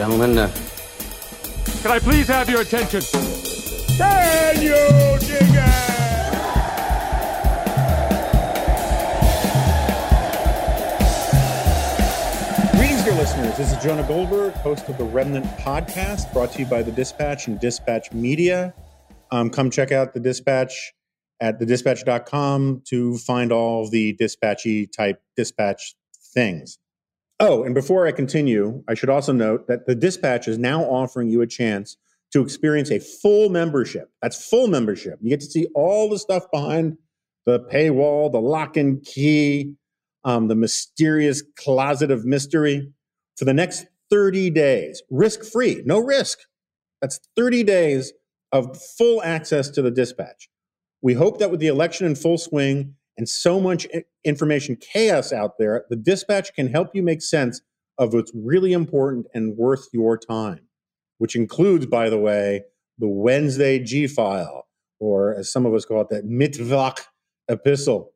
and gentlemen, uh, Can I please have your attention? Can you dig it? Greetings, dear listeners. This is Jonah Goldberg, host of the Remnant Podcast, brought to you by The Dispatch and Dispatch Media. Um, come check out The Dispatch at thedispatch.com to find all the dispatchy type dispatch things. Oh, and before I continue, I should also note that The Dispatch is now offering you a chance to experience a full membership. That's full membership. You get to see all the stuff behind the paywall, the lock and key, um, the mysterious closet of mystery for the next 30 days, risk free, no risk. That's 30 days of full access to the dispatch. We hope that with the election in full swing and so much information chaos out there, the dispatch can help you make sense of what's really important and worth your time, which includes, by the way, the Wednesday G file, or as some of us call it, that Mittwoch epistle.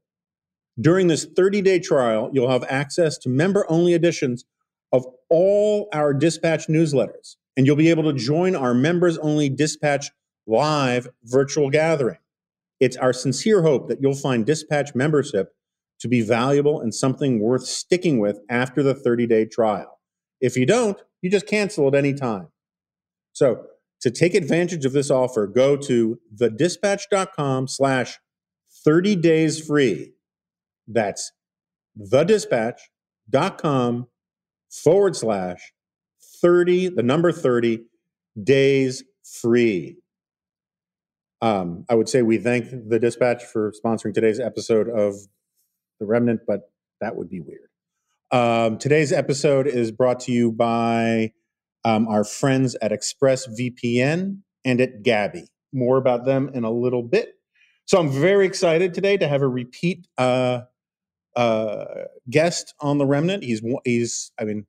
During this 30 day trial, you'll have access to member only editions of all our dispatch newsletters, and you'll be able to join our members only dispatch live virtual gathering. It's our sincere hope that you'll find dispatch membership to be valuable and something worth sticking with after the 30 day trial. If you don't, you just cancel at any time. So to take advantage of this offer, go to thedispatch.com slash 30 days free. That's thedispatch.com forward slash 30, the number 30 days free. Um, I would say we thank the dispatch for sponsoring today's episode of The Remnant, but that would be weird. Um, today's episode is brought to you by um, our friends at ExpressVPN and at Gabi. More about them in a little bit. So I'm very excited today to have a repeat uh, uh, guest on the Remnant. He's he's I mean,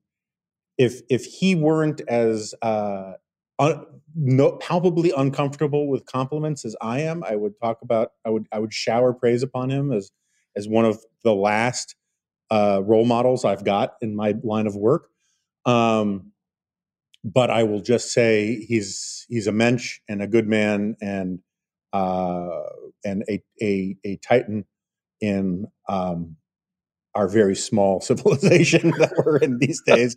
if if he weren't as uh, un, no, palpably uncomfortable with compliments as I am, I would talk about I would I would shower praise upon him as as one of the last uh, role models I've got in my line of work. Um, but I will just say he's he's a mensch and a good man and uh, and a, a a titan in um, our very small civilization that we're in these days.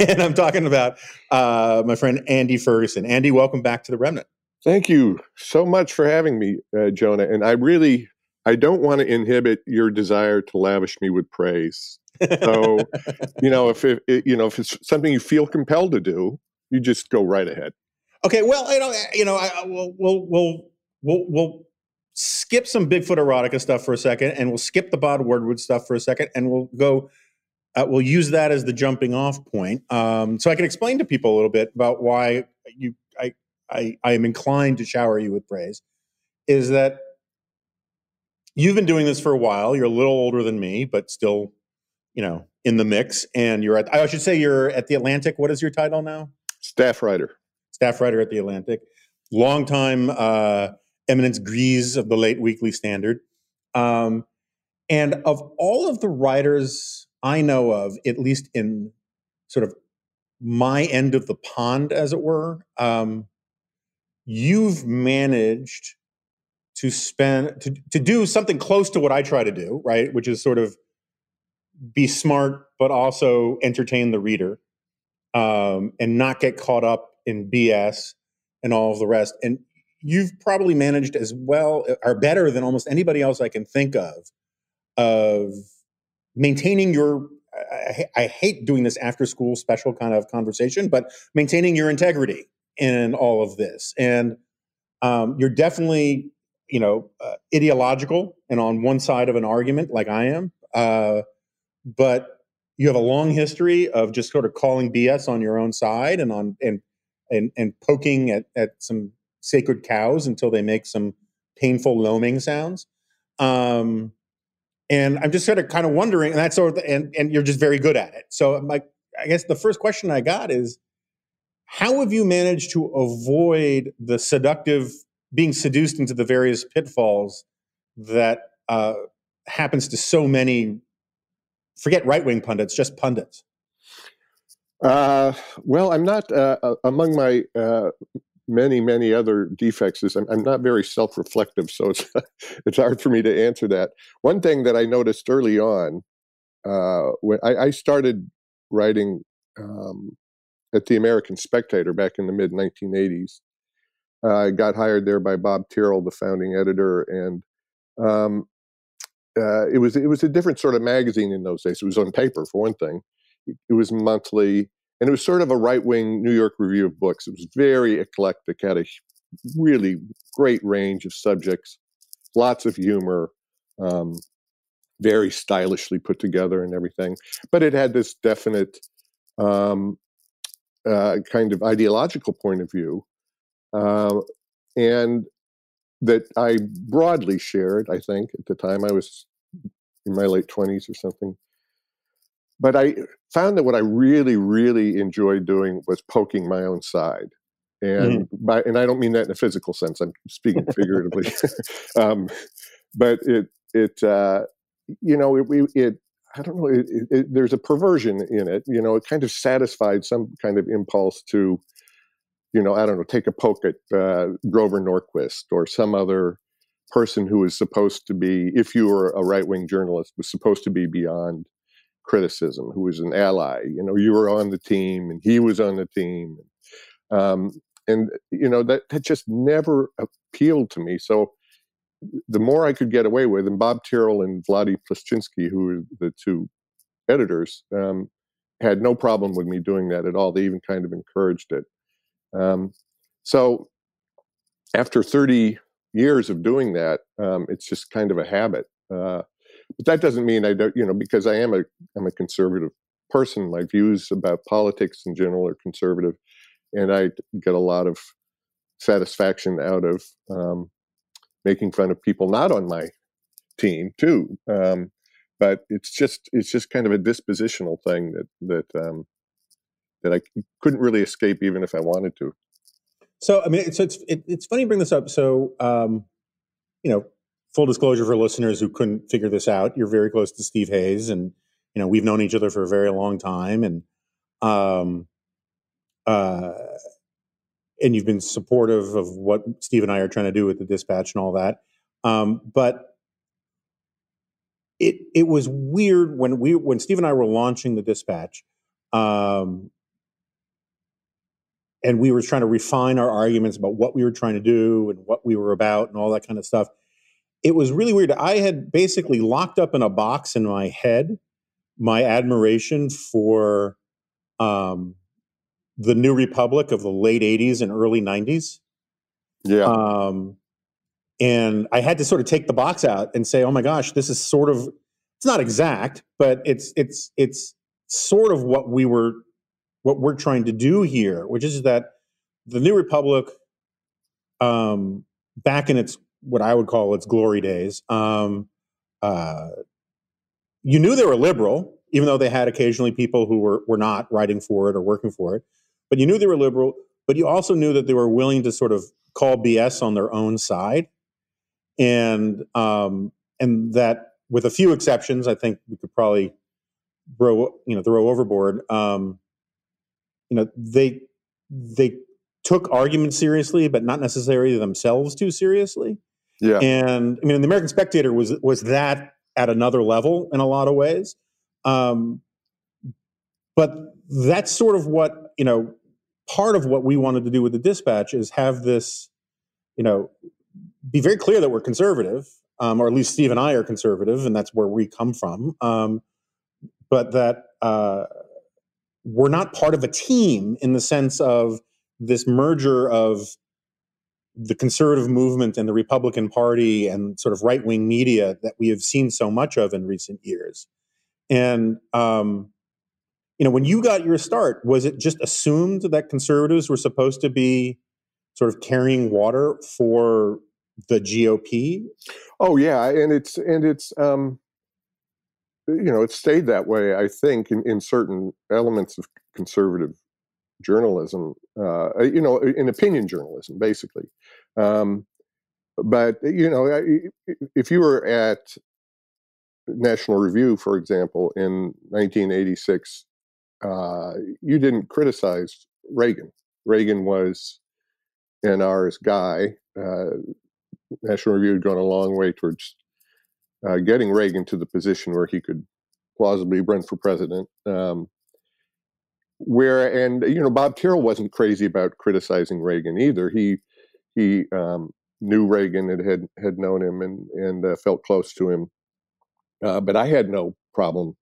and I'm talking about uh, my friend Andy Ferguson. Andy, welcome back to the Remnant. Thank you so much for having me, uh, Jonah. And I really, I don't want to inhibit your desire to lavish me with praise. So, you know, if it, you know if it's something you feel compelled to do, you just go right ahead. Okay, well, you know, you know, I, we'll, we'll, we'll, we'll skip some Bigfoot erotica stuff for a second, and we'll skip the Bob Woodward stuff for a second, and we'll go. Uh, we'll use that as the jumping off point, um, so I can explain to people a little bit about why you, I, I, I am inclined to shower you with praise. Is that you've been doing this for a while? You're a little older than me, but still, you know, in the mix. And you're at. I should say you're at the Atlantic. What is your title now? Staff writer. staff writer at the Atlantic, longtime uh, eminence grise of the late Weekly Standard. Um, and of all of the writers I know of, at least in sort of my end of the pond, as it were, um, you've managed to spend to, to do something close to what I try to do, right? Which is sort of be smart, but also entertain the reader um, and not get caught up in BS and all of the rest. And you've probably managed as well or better than almost anybody else I can think of of maintaining your. I, I hate doing this after school special kind of conversation, but maintaining your integrity in all of this. And um, you're definitely, you know, uh, ideological and on one side of an argument, like I am. Uh, but you have a long history of just sort of calling BS on your own side and on and and and poking at, at some sacred cows until they make some painful loaming sounds. Um, and I'm just sort of kind of wondering, and that's sort of, and and you're just very good at it. So my, I guess the first question I got is, how have you managed to avoid the seductive being seduced into the various pitfalls that uh, happens to so many? Forget right wing pundits, just pundits. Uh, well, I'm not uh, uh among my uh, many many other defects. Is I'm, I'm not very self-reflective, so it's it's hard for me to answer that. One thing that I noticed early on uh, when I, I, started writing um, at the American Spectator back in the mid 1980s. I got hired there by Bob Tyrrell, the founding editor, and um, uh, it was it was a different sort of magazine in those days. It was on paper for one thing. It was monthly, and it was sort of a right wing New York Review of Books. It was very eclectic, had a really great range of subjects, lots of humor, um, very stylishly put together and everything. But it had this definite um, uh, kind of ideological point of view, uh, and that I broadly shared. I think at the time I was in my late twenties or something. But I found that what I really, really enjoyed doing was poking my own side, and mm-hmm. by and I don't mean that in a physical sense. I'm speaking figuratively, um, but it it uh, you know it, it I don't know. It, it, it, there's a perversion in it. You know, it kind of satisfied some kind of impulse to, you know, I don't know, take a poke at uh, Grover Norquist or some other person who is supposed to be, if you were a right wing journalist, was supposed to be beyond criticism, who was an ally. You know, you were on the team and he was on the team. Um, and, you know, that, that just never appealed to me. So, the more I could get away with, and Bob Tyrrell and Wlady Pleszczynski, who were the two editors, um, had no problem with me doing that at all. They even kind of encouraged it. Um, so after 30 years of doing that, um, it's just kind of a habit. Uh, but that doesn't mean I don't, you know, because I am a I'm a conservative person. My views about politics in general are conservative, and I get a lot of satisfaction out of um, making fun of people not on my team too. Um, but it's just it's just kind of a dispositional thing that that um, that I couldn't really escape even if I wanted to. So I mean, so it's it, it's funny you bring this up. So um, you know, full disclosure for listeners who couldn't figure this out, you're very close to Steve Hayes, and you know we've known each other for a very long time, and um, uh, and you've been supportive of what Steve and I are trying to do with the dispatch and all that. Um, but it it was weird when we when Steve and I were launching the dispatch, um, and we were trying to refine our arguments about what we were trying to do and what we were about and all that kind of stuff. It was really weird. I had basically locked up in a box in my head my admiration for um, the New Republic of the late '80s and early '90s. Yeah. Um, and I had to sort of take the box out and say, "Oh my gosh, this is sort of it's not exact, but it's it's it's sort of what we were what we're trying to do here, which is that the New Republic, um, back in its what I would call its glory days, um, uh, you knew they were liberal, even though they had occasionally people who were were not writing for it or working for it but you knew they were liberal, but you also knew that they were willing to sort of call BS on their own side, and um, and that with a few exceptions, I think we could probably throw you know throw overboard. Um, you know they they took arguments seriously, but not necessarily themselves too seriously. Yeah, and I mean, the American Spectator was was that at another level in a lot of ways. Um, but that's sort of what you know part of what we wanted to do with the dispatch is have this you know be very clear that we're conservative um, or at least steve and i are conservative and that's where we come from um, but that uh, we're not part of a team in the sense of this merger of the conservative movement and the republican party and sort of right-wing media that we have seen so much of in recent years and um, you know, when you got your start, was it just assumed that conservatives were supposed to be sort of carrying water for the GOP? Oh yeah, and it's and it's um, you know it stayed that way. I think in, in certain elements of conservative journalism, uh, you know, in opinion journalism, basically. Um, but you know, if you were at National Review, for example, in 1986 uh, you didn't criticize Reagan. Reagan was NR's guy. Uh, National Review had gone a long way towards uh, getting Reagan to the position where he could plausibly run for president. Um, where and you know Bob Tyrrell wasn't crazy about criticizing Reagan either. He he um, knew Reagan and had had known him and and uh, felt close to him. Uh, but I had no problem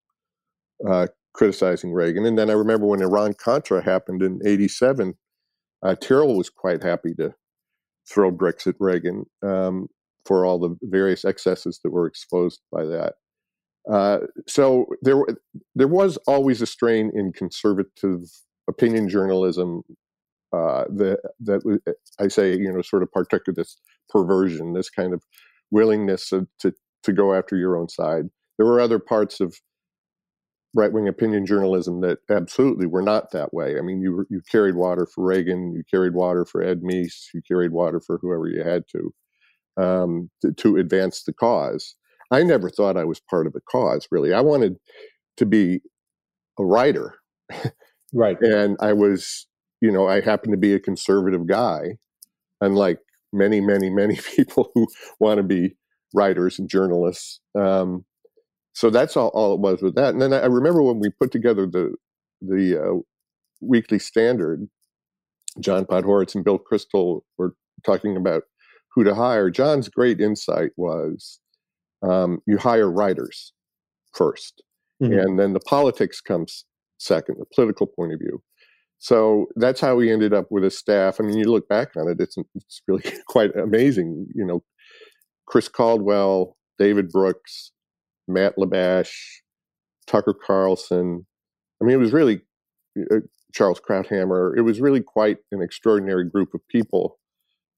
uh, criticizing Reagan. And then I remember when Iran Contra happened in '87, uh, Tyrrell was quite happy to throw bricks at Reagan um, for all the various excesses that were exposed by that. Uh, so there, there was always a strain in conservative opinion journalism uh, that that I say, you know, sort of partook of this perversion, this kind of willingness to to go after your own side. There were other parts of right wing opinion journalism that absolutely were not that way. I mean, you you carried water for Reagan, you carried water for Ed Meese, you carried water for whoever you had to um, to, to advance the cause. I never thought I was part of a cause, really. I wanted to be a writer. Right. and I was, you know, I happened to be a conservative guy, unlike many, many, many people who want to be writers and journalists. Um, so that's all, all it was with that. And then I remember when we put together the the uh, Weekly Standard, John Podhoretz and Bill Kristol were talking about who to hire. John's great insight was um, you hire writers 1st mm-hmm. and then the politics comes second, the political point of view. So that's how we ended up with a staff. I mean, you look back on it, it's it's really quite amazing. You know, Chris Caldwell, David Brooks, Matt Labash, Tucker Carlson. I mean, it was really uh, Charles Krauthammer. It was really quite an extraordinary group of people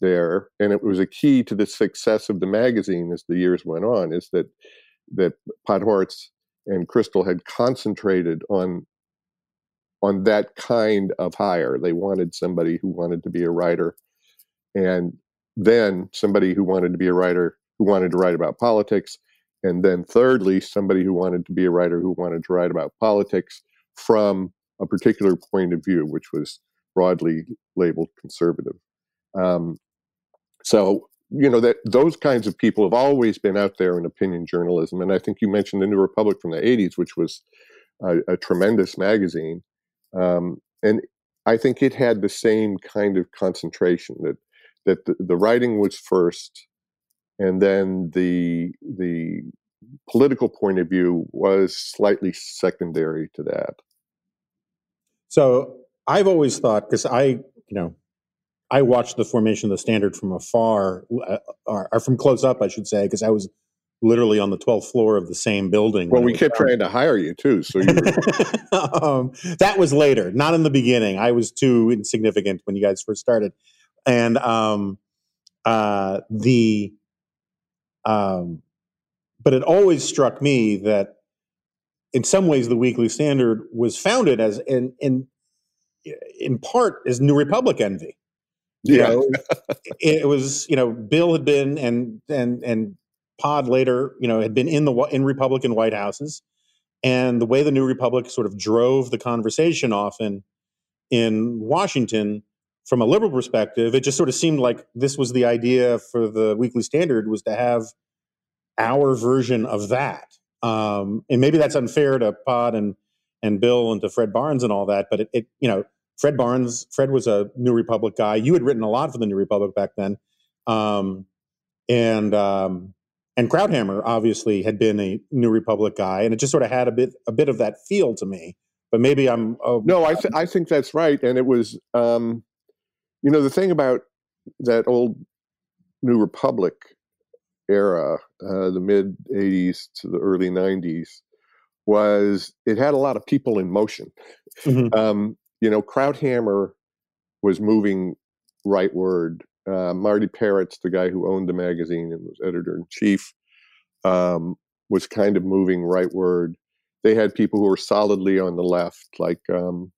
there, and it was a key to the success of the magazine as the years went on. Is that that Podhoretz and Kristol had concentrated on on that kind of hire. They wanted somebody who wanted to be a writer, and then somebody who wanted to be a writer who wanted to write about politics, and then thirdly, somebody who wanted to be a writer who wanted to write about politics from a particular point of view, which was broadly labeled conservative. Um, so you know that those kinds of people have always been out there in opinion journalism, and I think you mentioned the New Republic from the '80s, which was a, a tremendous magazine, um, and I think it had the same kind of concentration that that the, the writing was first, and then the the political point of view was slightly secondary to that. So I've always thought because I you know I watched the formation of the standard from afar, uh, or, or from close up, I should say, because I was literally on the 12th floor of the same building. Well, we kept trying to hire you too, so you were... um, that was later, not in the beginning. I was too insignificant when you guys first started, and um, uh, the um, but it always struck me that in some ways the Weekly Standard was founded as in in in part as New Republic envy. You yeah. know, it was you know Bill had been and and and Pod later you know had been in the in Republican White Houses, and the way the New Republic sort of drove the conversation often in Washington from a liberal perspective, it just sort of seemed like this was the idea for the Weekly Standard was to have our version of that. Um, and maybe that's unfair to Pod and and Bill and to Fred Barnes and all that, but it, it you know Fred Barnes, Fred was a New Republic guy. You had written a lot for the New Republic back then, um, and um, and Krauthammer obviously had been a New Republic guy, and it just sort of had a bit a bit of that feel to me. But maybe I'm oh, no, I th- I think that's right, and it was um, you know the thing about that old New Republic era, uh, the mid '80s to the early '90s, was it had a lot of people in motion. Mm-hmm. Um, you know, Krauthammer was moving rightward. Uh, Marty Peretz, the guy who owned the magazine and was editor in chief, um, was kind of moving rightward. They had people who were solidly on the left, like um,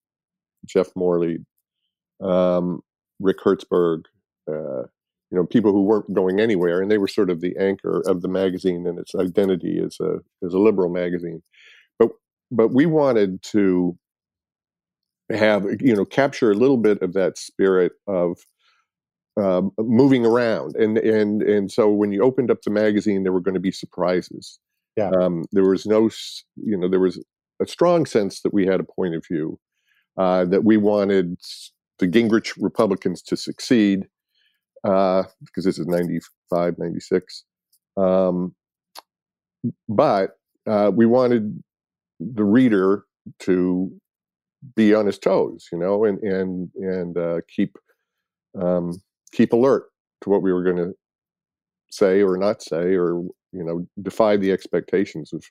Jeff Morley, um, Rick Hertzberg, uh, you know, people who weren't going anywhere, and they were sort of the anchor of the magazine and its identity as a as a liberal magazine. But but we wanted to have you know capture a little bit of that spirit of um, moving around. And and and so when you opened up the magazine there were going to be surprises. Yeah. um, there was no you know there was a strong sense that we had a point of view uh, that we wanted the gingrich republicans to succeed uh, because this is 95 96 um, but uh, we wanted the reader to be on his toes you know and and and uh, keep um, keep alert to what we were going to say or not say or you know defy the expectations of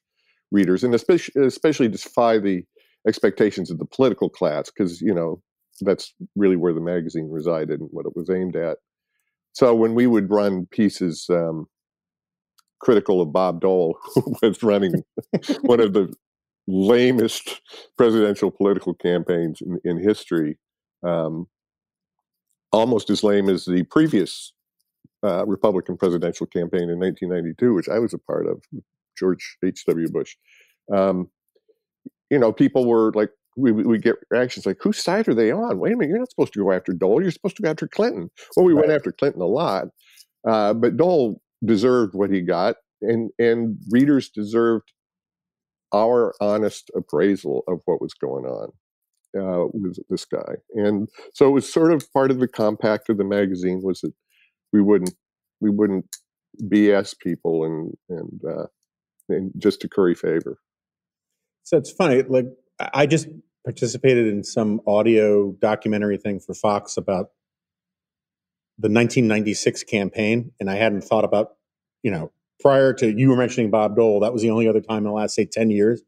readers and especially especially defy the expectations of the political class because you know that's really where the magazine resided and what it was aimed at. So when we would run pieces um, critical of bob dole who was running one of the lamest presidential political campaigns in, in history um, almost as lame as the previous uh, Republican presidential campaign in 1992, which I was a part of, George H.W. Bush. Um, you know, people were like, we we get reactions like, whose side are they on? Wait a minute, you're not supposed to go after Dole. You're supposed to go after Clinton. Well, we went after Clinton a lot, uh, but Dole deserved what he got, and and readers deserved our honest appraisal of what was going on uh, with this guy. And so it was sort of part of the compact of the magazine was that we wouldn't we wouldn't BS people and and uh, and just to curry favor. So it's funny. Like I I just participated in some audio documentary thing for Fox about the 1996 campaign, and I hadn't thought about, you know, prior to you were mentioning Bob Dole. That was the only other time in the last say 10 years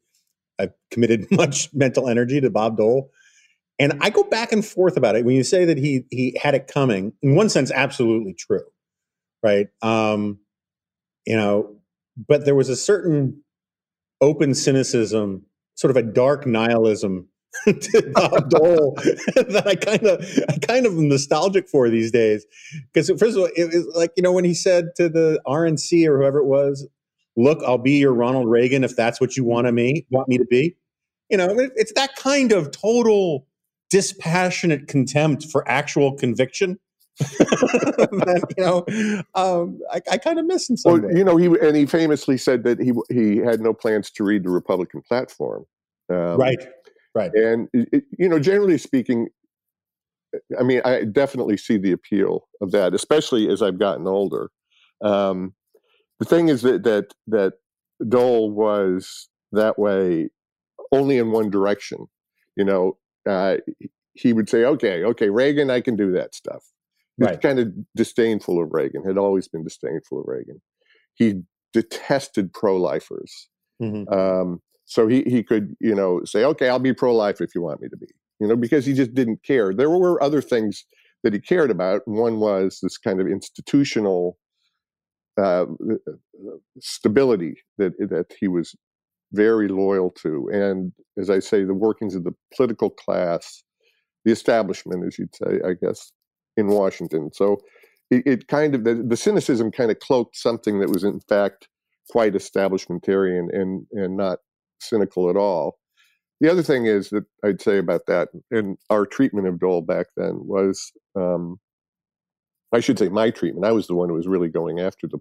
I've committed much mental energy to Bob Dole. And I go back and forth about it. When you say that he he had it coming, in one sense, absolutely true, right? Um, you know, but there was a certain open cynicism, sort of a dark nihilism to Bob Dole that I kind of I kind of am nostalgic for these days. Because first of all, it was like you know when he said to the RNC or whoever it was, "Look, I'll be your Ronald Reagan if that's what you want to me want me to be." You know, it- it's that kind of total dispassionate contempt for actual conviction. that, you know, um, I, I kind of miss some Well, ways. you know, he and he famously said that he he had no plans to read the Republican platform. Um, right, right. And it- you know, generally speaking, I mean, I definitely see the appeal of that, especially as I've gotten older. Um, the thing is that that that Dole was that way only in one direction. You know, uh, he would say, "Okay, okay, Reagan, I can do that stuff." He's Right. kind of disdainful of Reagan. Had always been disdainful of Reagan. He detested pro-lifers. Mhm. Um, so he he could you know say, okay, I'll be pro-life if you want me to be, you know, because he just didn't care. There were other things that he cared about. One was this kind of institutional uh, stability that that he was very loyal to, and as I say, the workings of the political class, the establishment, as you'd say, I guess, in Washington. So it, it kind of the, the cynicism kind of cloaked something that was in fact quite establishmentarian and and not cynical at all. The other thing is that I'd say about that and our treatment of Dole back then was, um, I should say, my treatment. I was the one who was really going after the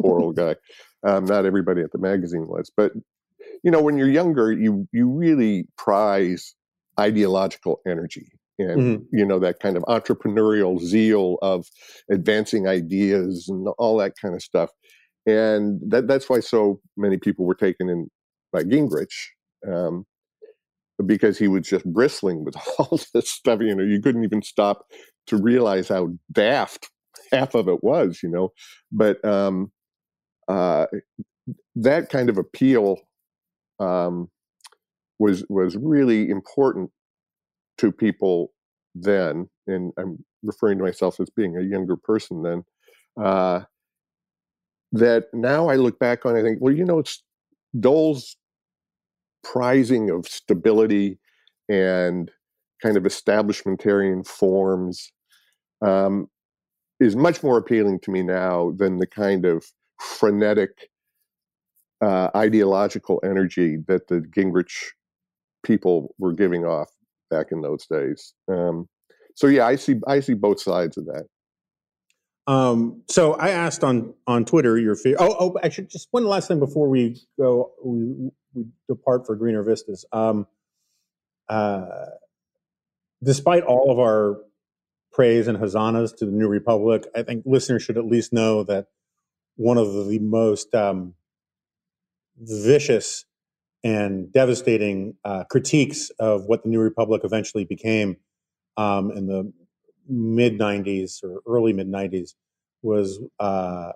poor old guy. Um, not everybody at the magazine was, but you know, when you're younger, you you really prize ideological energy and Mhm. you know that kind of entrepreneurial zeal of advancing ideas and all that kind of stuff and that that's why so many people were taken in by Gingrich um, because he was just bristling with all this stuff you know you couldn't even stop to realize how daft half of it was you know but um, uh, that kind of appeal um, was was really important to people then, and I'm referring to myself as being a younger person then. Uh, that now I look back on, I think, well, you know, it's Dole's prizing of stability and kind of establishmentarian forms um, is much more appealing to me now than the kind of frenetic uh, ideological energy that the Gingrich people were giving off back in those days. Um, so yeah, I see I see both sides of that. Um, so I asked on on Twitter your fear. Oh, oh, I should just one last thing before we go. We, we depart for greener vistas. Um, uh, despite all of our praise and hosannas to the New Republic, I think listeners should at least know that one of the most um, vicious and devastating uh, critiques of what the New Republic eventually became um, in the mid 90s or early mid 90s was uh,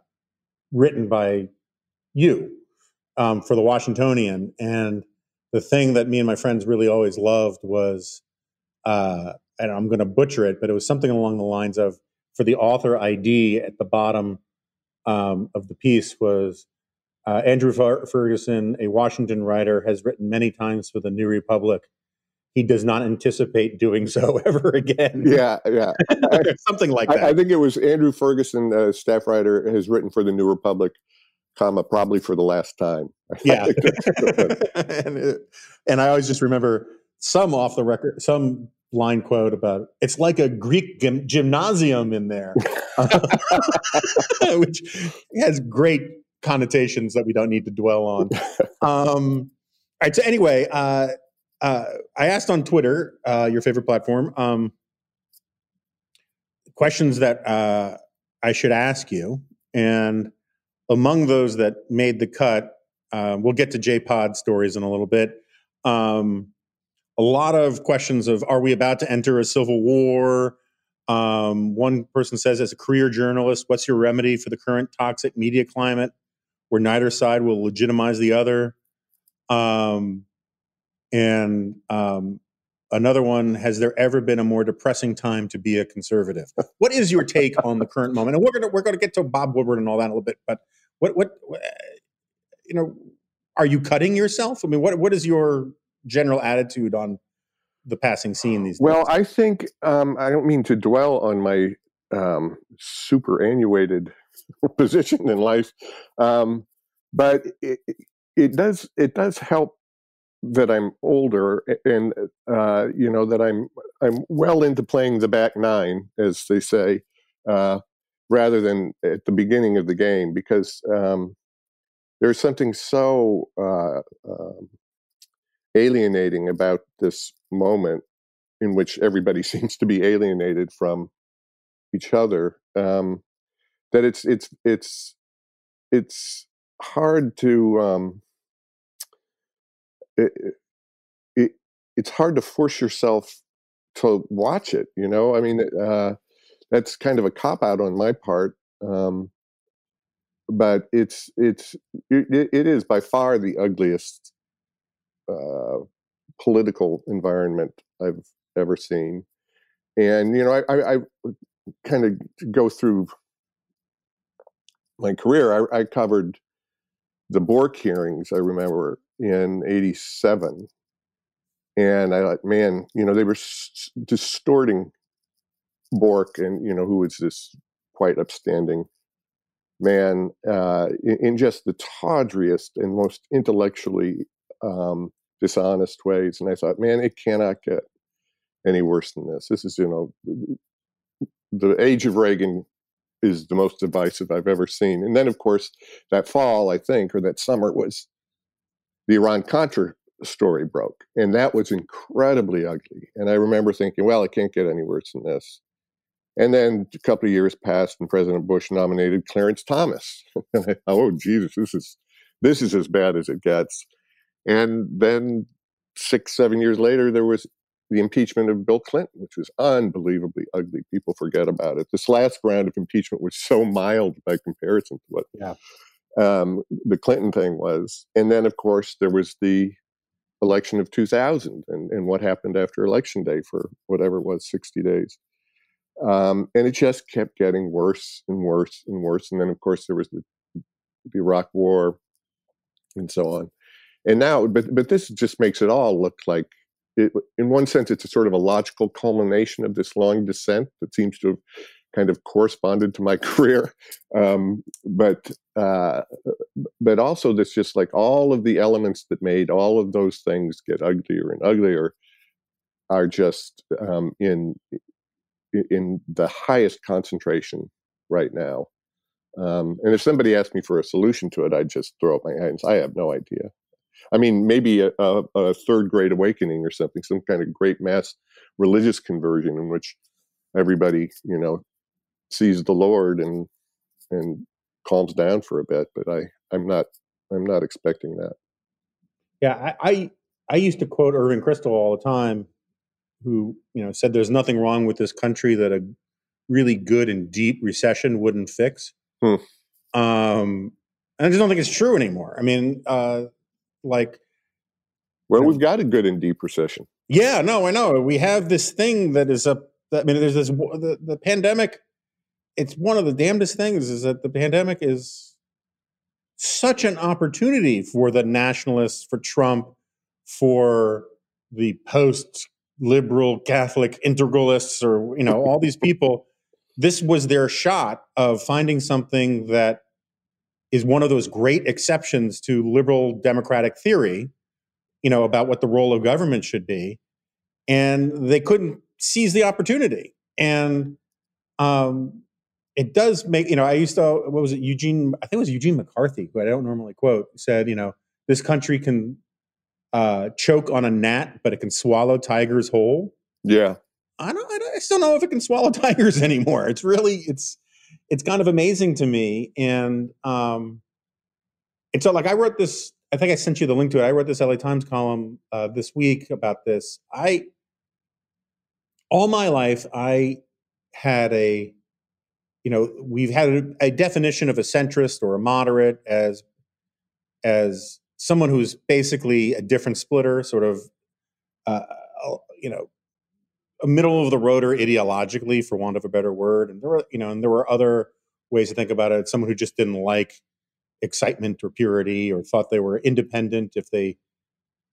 written by you um, for the Washingtonian. And the thing that me and my friends really always loved was, uh, and I'm going to butcher it, but it was something along the lines of for the author ID at the bottom um, of the piece was uh, Andrew Ferguson, a Washington writer, has written many times for the New Republic he does not anticipate doing so ever again. Yeah, yeah, something like that. I, I, think it was Andrew Ferguson, uh, staff writer, has written for the New Republic, comma probably for the last time. Yeah, and, it, and I always just remember some off the record, some line quote about it's like a Greek gym- gymnasium in there, which has great connotations that we don't need to dwell on. Um, all right. So anyway, uh, uh, I asked on Twitter, uh, your favorite platform, um, questions that uh, I should ask you, and among those that made the cut, uh, we'll get to JPod stories in a little bit. Um, a lot of questions of Are we about to enter a civil war? Um, one person says, as a career journalist, what's your remedy for the current toxic media climate where neither side will legitimize the other? Um, and um, another one, has there ever been a more depressing time to be a conservative? What is your take on the current moment? And we're gonna we're gonna get to Bob Woodward and all that a little bit, but what what you know, are you cutting yourself? I mean, what what is your general attitude on the passing scene these days? Well, I think um, I don't mean to dwell on my um, superannuated position in life, um, but it, it does it does help that I'm older and uh, you know that I'm I'm well into playing the back nine, as they say, uh, rather than at the beginning of the game, because um, there's something so uh, um, alienating about this moment in which everybody seems to be alienated from each other um, that it's it's it's it's hard to um, it, it, it's hard to force yourself to watch it. You know, I mean, uh, that's kind of a cop out on my part. Um, but it's it's it, it is by far the ugliest uh, political environment I've ever seen, and you know I, I, I kind of go through my career. I, I covered the Bork hearings. I remember in 87. And I thought, man, you know, they were s- distorting Bork and, you know, who was this quite upstanding man uh, in, in, just the tawdriest and most intellectually um, dishonest ways. And I thought, man, it cannot get any worse than this. This is, you know, the age of Reagan is the most divisive I've ever seen. And then, of course, that fall, I think, or that summer was the Iran Contra story broke. And that was incredibly ugly. And I remember thinking, well, it can't get any worse than this. And then a couple of years passed, and President Bush nominated Clarence Thomas. I, oh, Jesus, this is this is as bad as it gets. And then six, seven years later, there was the impeachment of Bill Clinton, which was unbelievably ugly. People forget about it. This last round of impeachment was so mild by comparison to what yeah um, the Clinton thing was. And then, of course, there was the election of 2000 and, and what happened after election day for whatever it was, 60 days. Um, and it just kept getting worse and worse and worse. And then, of course, there was the, the Iraq War and so on. And now, but but this just makes it all look like, it, in one sense, it's a sort of a logical culmination of this long descent that seems to have kind of corresponded to my career. Um, but uh, but also this just like all of the elements that made all of those things get uglier and uglier are just um, in in the highest concentration right now. Um, and if somebody asked me for a solution to it, I'd just throw up my hands. I have no idea. I mean, maybe a, a, a third great awakening or something, some kind of great mass religious conversion in which everybody, you know, sees the Lord and and calms down for a bit. But I, I'm not, I'm not expecting that. Yeah, I, I, I used to quote Irving Kristol all the time, who you know said, "There's nothing wrong with this country that a really good and deep recession wouldn't fix." Hmm. Um, and I just don't think it's true anymore. I mean, uh, like, well, we've got a good and deep recession. Yeah, no, I know. We have this thing that is a. I mean, there's this the, the pandemic. It's one of the damnedest things is that the pandemic is such an opportunity for the nationalists, for Trump, for the post liberal Catholic integralists, or you know, all these people. This was their shot of finding something that is one of those great exceptions to liberal democratic theory, you know, about what the role of government should be. And they couldn't seize the opportunity. And um, it does make, you know, I used to, what was it, Eugene, I think it was Eugene McCarthy, who I don't normally quote, said, you know, this country can uh, choke on a gnat, but it can swallow tigers whole. Yeah. I don't, I don't, I still know if it can swallow tigers anymore. It's really, it's, it's kind of amazing to me. And um, and so like I wrote this, I think I sent you the link to it. I wrote this LA Times column uh, this week about this. I all my life I had a you know we've had a, a definition of a centrist or a moderate as as someone who's basically a different splitter, sort of uh, you know a middle of the roader ideologically, for want of a better word. And there were, you know, and there were other ways to think about it. Someone who just didn't like excitement or purity, or thought they were independent if they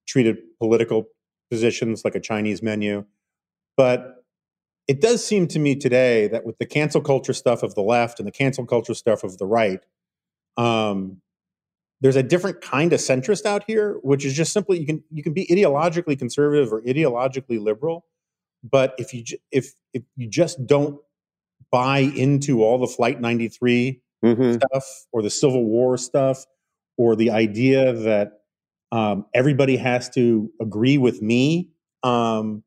treated political positions like a Chinese menu. But it does seem to me today that with the cancel culture stuff of the left and the cancel culture stuff of the right, um, there's a different kind of centrist out here, which is just simply you can you can be ideologically conservative or ideologically liberal, but if you if if you just don't buy into all the Flight 93 mm-hmm. stuff or the Civil War stuff or the idea that um, everybody has to agree with me, um,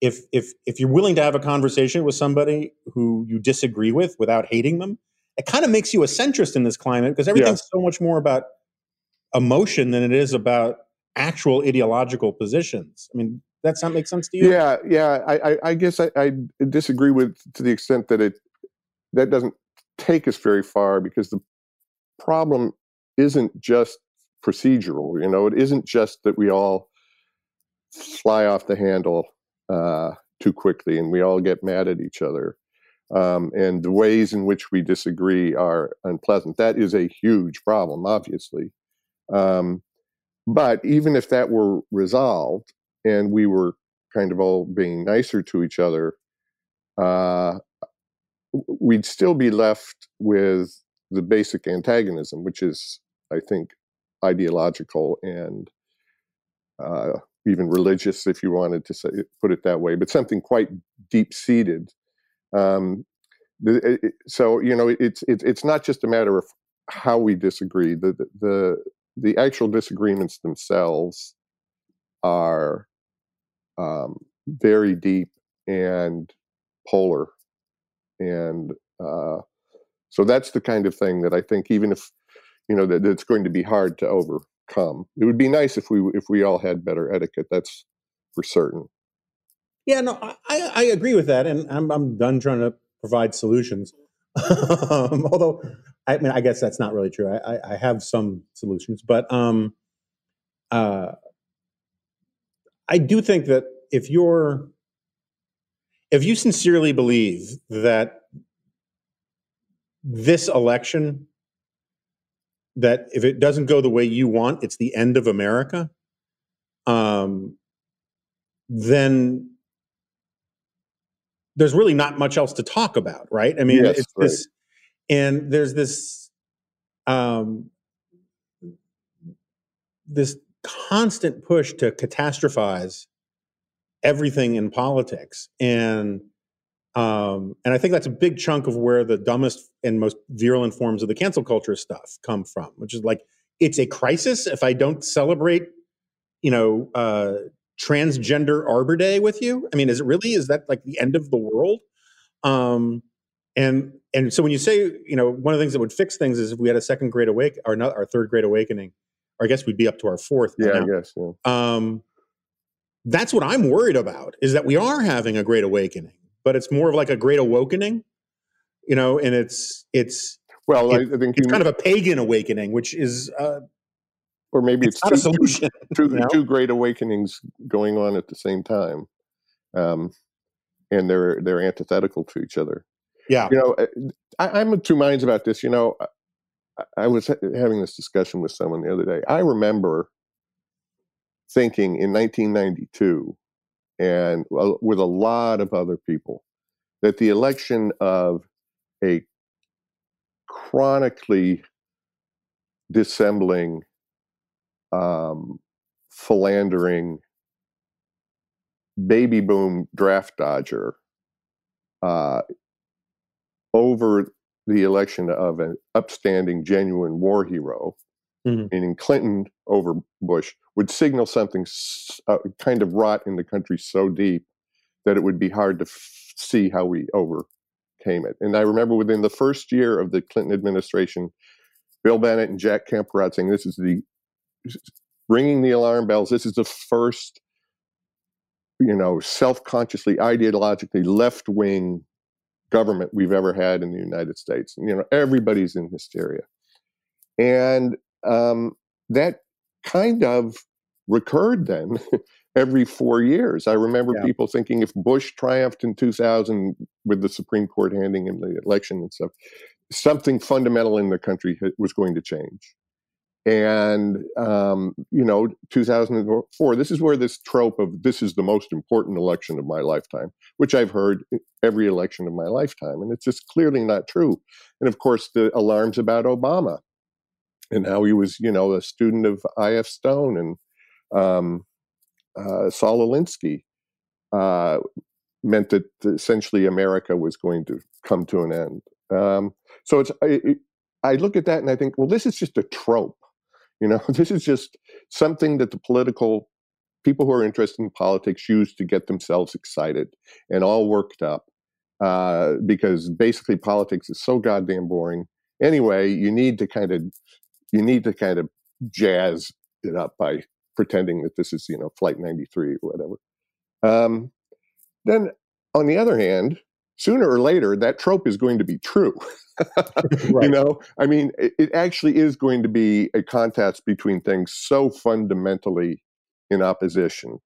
if if if you're willing to have a conversation with somebody who you disagree with without hating them, it kind of makes you a centrist in this climate because everything's yeah. so much more about emotion than it is about actual ideological positions. I mean, that's not make sense to you? Yeah, yeah. I, I, I guess I, I, disagree with to the extent that it that doesn't take us very far because the problem isn't just procedural. You know, it isn't just that we all fly off the handle uh, too quickly and we all get mad at each other. Um, and the ways in which we disagree are unpleasant. That is a huge problem, obviously. Um, but even if that were resolved, and we were kind of all being nicer to each other, uh, we'd still be left with the basic antagonism, which is, I think, ideological and uh, even religious, if you wanted to say, put it that way, but something quite deep seated. Um, so you know, it's it's it's not just a matter of how we disagree. The the the actual disagreements themselves are um, very deep and polar. And uh, so that's the kind of thing that I think, even if you know that it's going to be hard to overcome, it would be nice if we if we all had better etiquette. That's for certain. Yeah, no, I, I agree with that, and I'm I'm done trying to provide solutions. um, although, I mean, I guess that's not really true. I, I, I have some solutions, but um, uh, I do think that if you're if you sincerely believe that this election that if it doesn't go the way you want it's the end of america um, then there's really not much else to talk about right i mean yes, it's right. this and there's this um, this constant push to catastrophize everything in politics, and um, and I think that's a big chunk of where the dumbest and most virulent forms of the cancel culture stuff come from, which is like it's a crisis if I don't celebrate, you know, uh, transgender Arbor Day with you. I mean, is it really? Is that like the end of the world? Um, and and so when you say, you know, one of the things that would fix things is if we had a second great awake or not our third great awakening, or I guess we'd be up to our fourth. Yeah, now. I guess. Yeah. Um, that's what I'm worried about is that we are having a great awakening, but it's more of like a great awakening, you know, and it's it's Well, It- I, think it's kind of a pagan awakening, which is uh, or maybe it's it's, not a two, solution. two, know? two great awakenings going on at the same time, um, and they're they're antithetical to each other. Yeah, You know, I, I'm of two minds about this. You know, I, I was ha- having this discussion with someone the other day. I remember thinking in 1992, and with a lot of other people, that the election of a chronically dissembling, um, philandering, baby boom draft dodger uh, over the election of an upstanding, genuine war hero, Mhm. meaning Clinton over Bush, would signal something uh, kind of rot in the country so deep that it would be hard to f- see how we overcame it. And I remember within the first year of the Clinton administration, Bill Bennett and Jack Kemperot saying, "This is the ringing the alarm bells. This is the first, you know, self-consciously, ideologically left-wing government we've ever had in the United States. You know, everybody's in hysteria, and um, that kind of recurred then every four years. I remember Yeah. people thinking if Bush triumphed in 2000 with the Supreme Court handing him the election and stuff, something fundamental in the country was going to change. And, um, you know, 2004, this is where this trope of this is the most important election of my lifetime, which I've heard every election of my lifetime. And it's just clearly not true. And of course, the alarms about Obama and how he was, you know, a student of I.F. Stone and um, uh, Saul Alinsky uh, meant that essentially America was going to come to an end. Um, so it's I, look at that and I think, well, this is just a trope. You know, this is just something that the political people who are interested in politics use to get themselves excited and all worked up uh, because basically politics is so goddamn boring. Anyway, you need to kind of you need to kind of jazz it up by pretending that this is you know flight 93 or whatever um, then on the other hand sooner or later that trope is going to be true. You know? I mean it, it actually is going to be a contest between things so fundamentally in opposition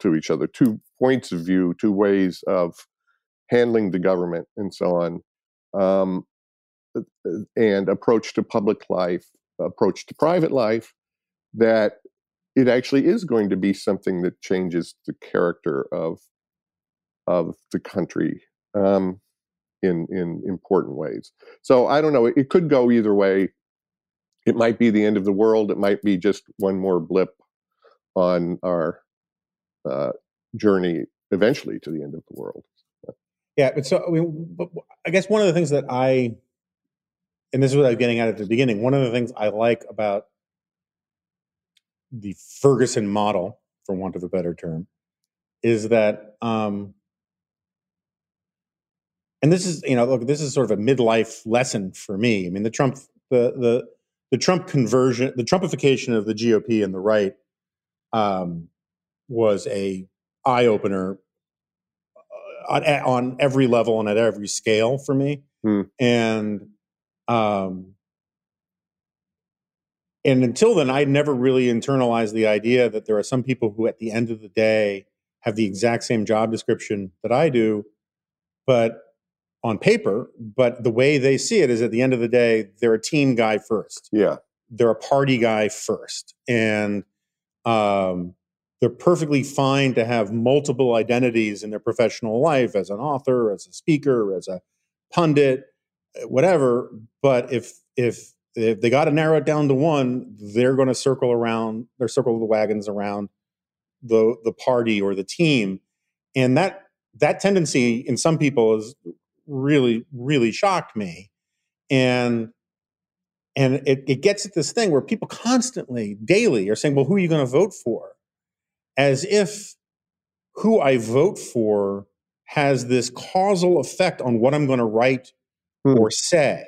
to each other two points of view two ways of handling the government and so on um, and approach to public life approach to private life that it actually is going to be something that changes the character of of the country um, in in important ways. So I don't know. It, it could go either way. It might be the end of the world. It might be just one more blip on our uh, journey eventually to the end of the world. Yeah, but so I mean, I guess one of the things that I, and this is what I was getting at at the beginning, one of the things I like about the Ferguson model, for want of a better term, is that, um, and this is you know, look, this is sort of a midlife lesson for me. I mean, the Trump, the the the Trump conversion, the Trumpification of the GOP and the right, um, was a eye opener on, on every level and at every scale for me. Hmm. And um, and until then, I never really internalized the idea that there are some people who, at the end of the day, have the exact same job description that I do, but on paper. But the way they see it is, at the end of the day, they're a team guy first. Yeah, they're a party guy first. And um, they're perfectly fine to have multiple identities in their professional life as an author as a speaker as a pundit uh, whatever. But if if if they got to narrow it down to one they're going to circle around they're circle the wagons around the the party or the team. And that that tendency in some people is really really shocked me and and it, it gets at this thing where people constantly daily are saying well who are you going to vote for as if who i vote for has this causal effect on what i'm going to write Hmm. or say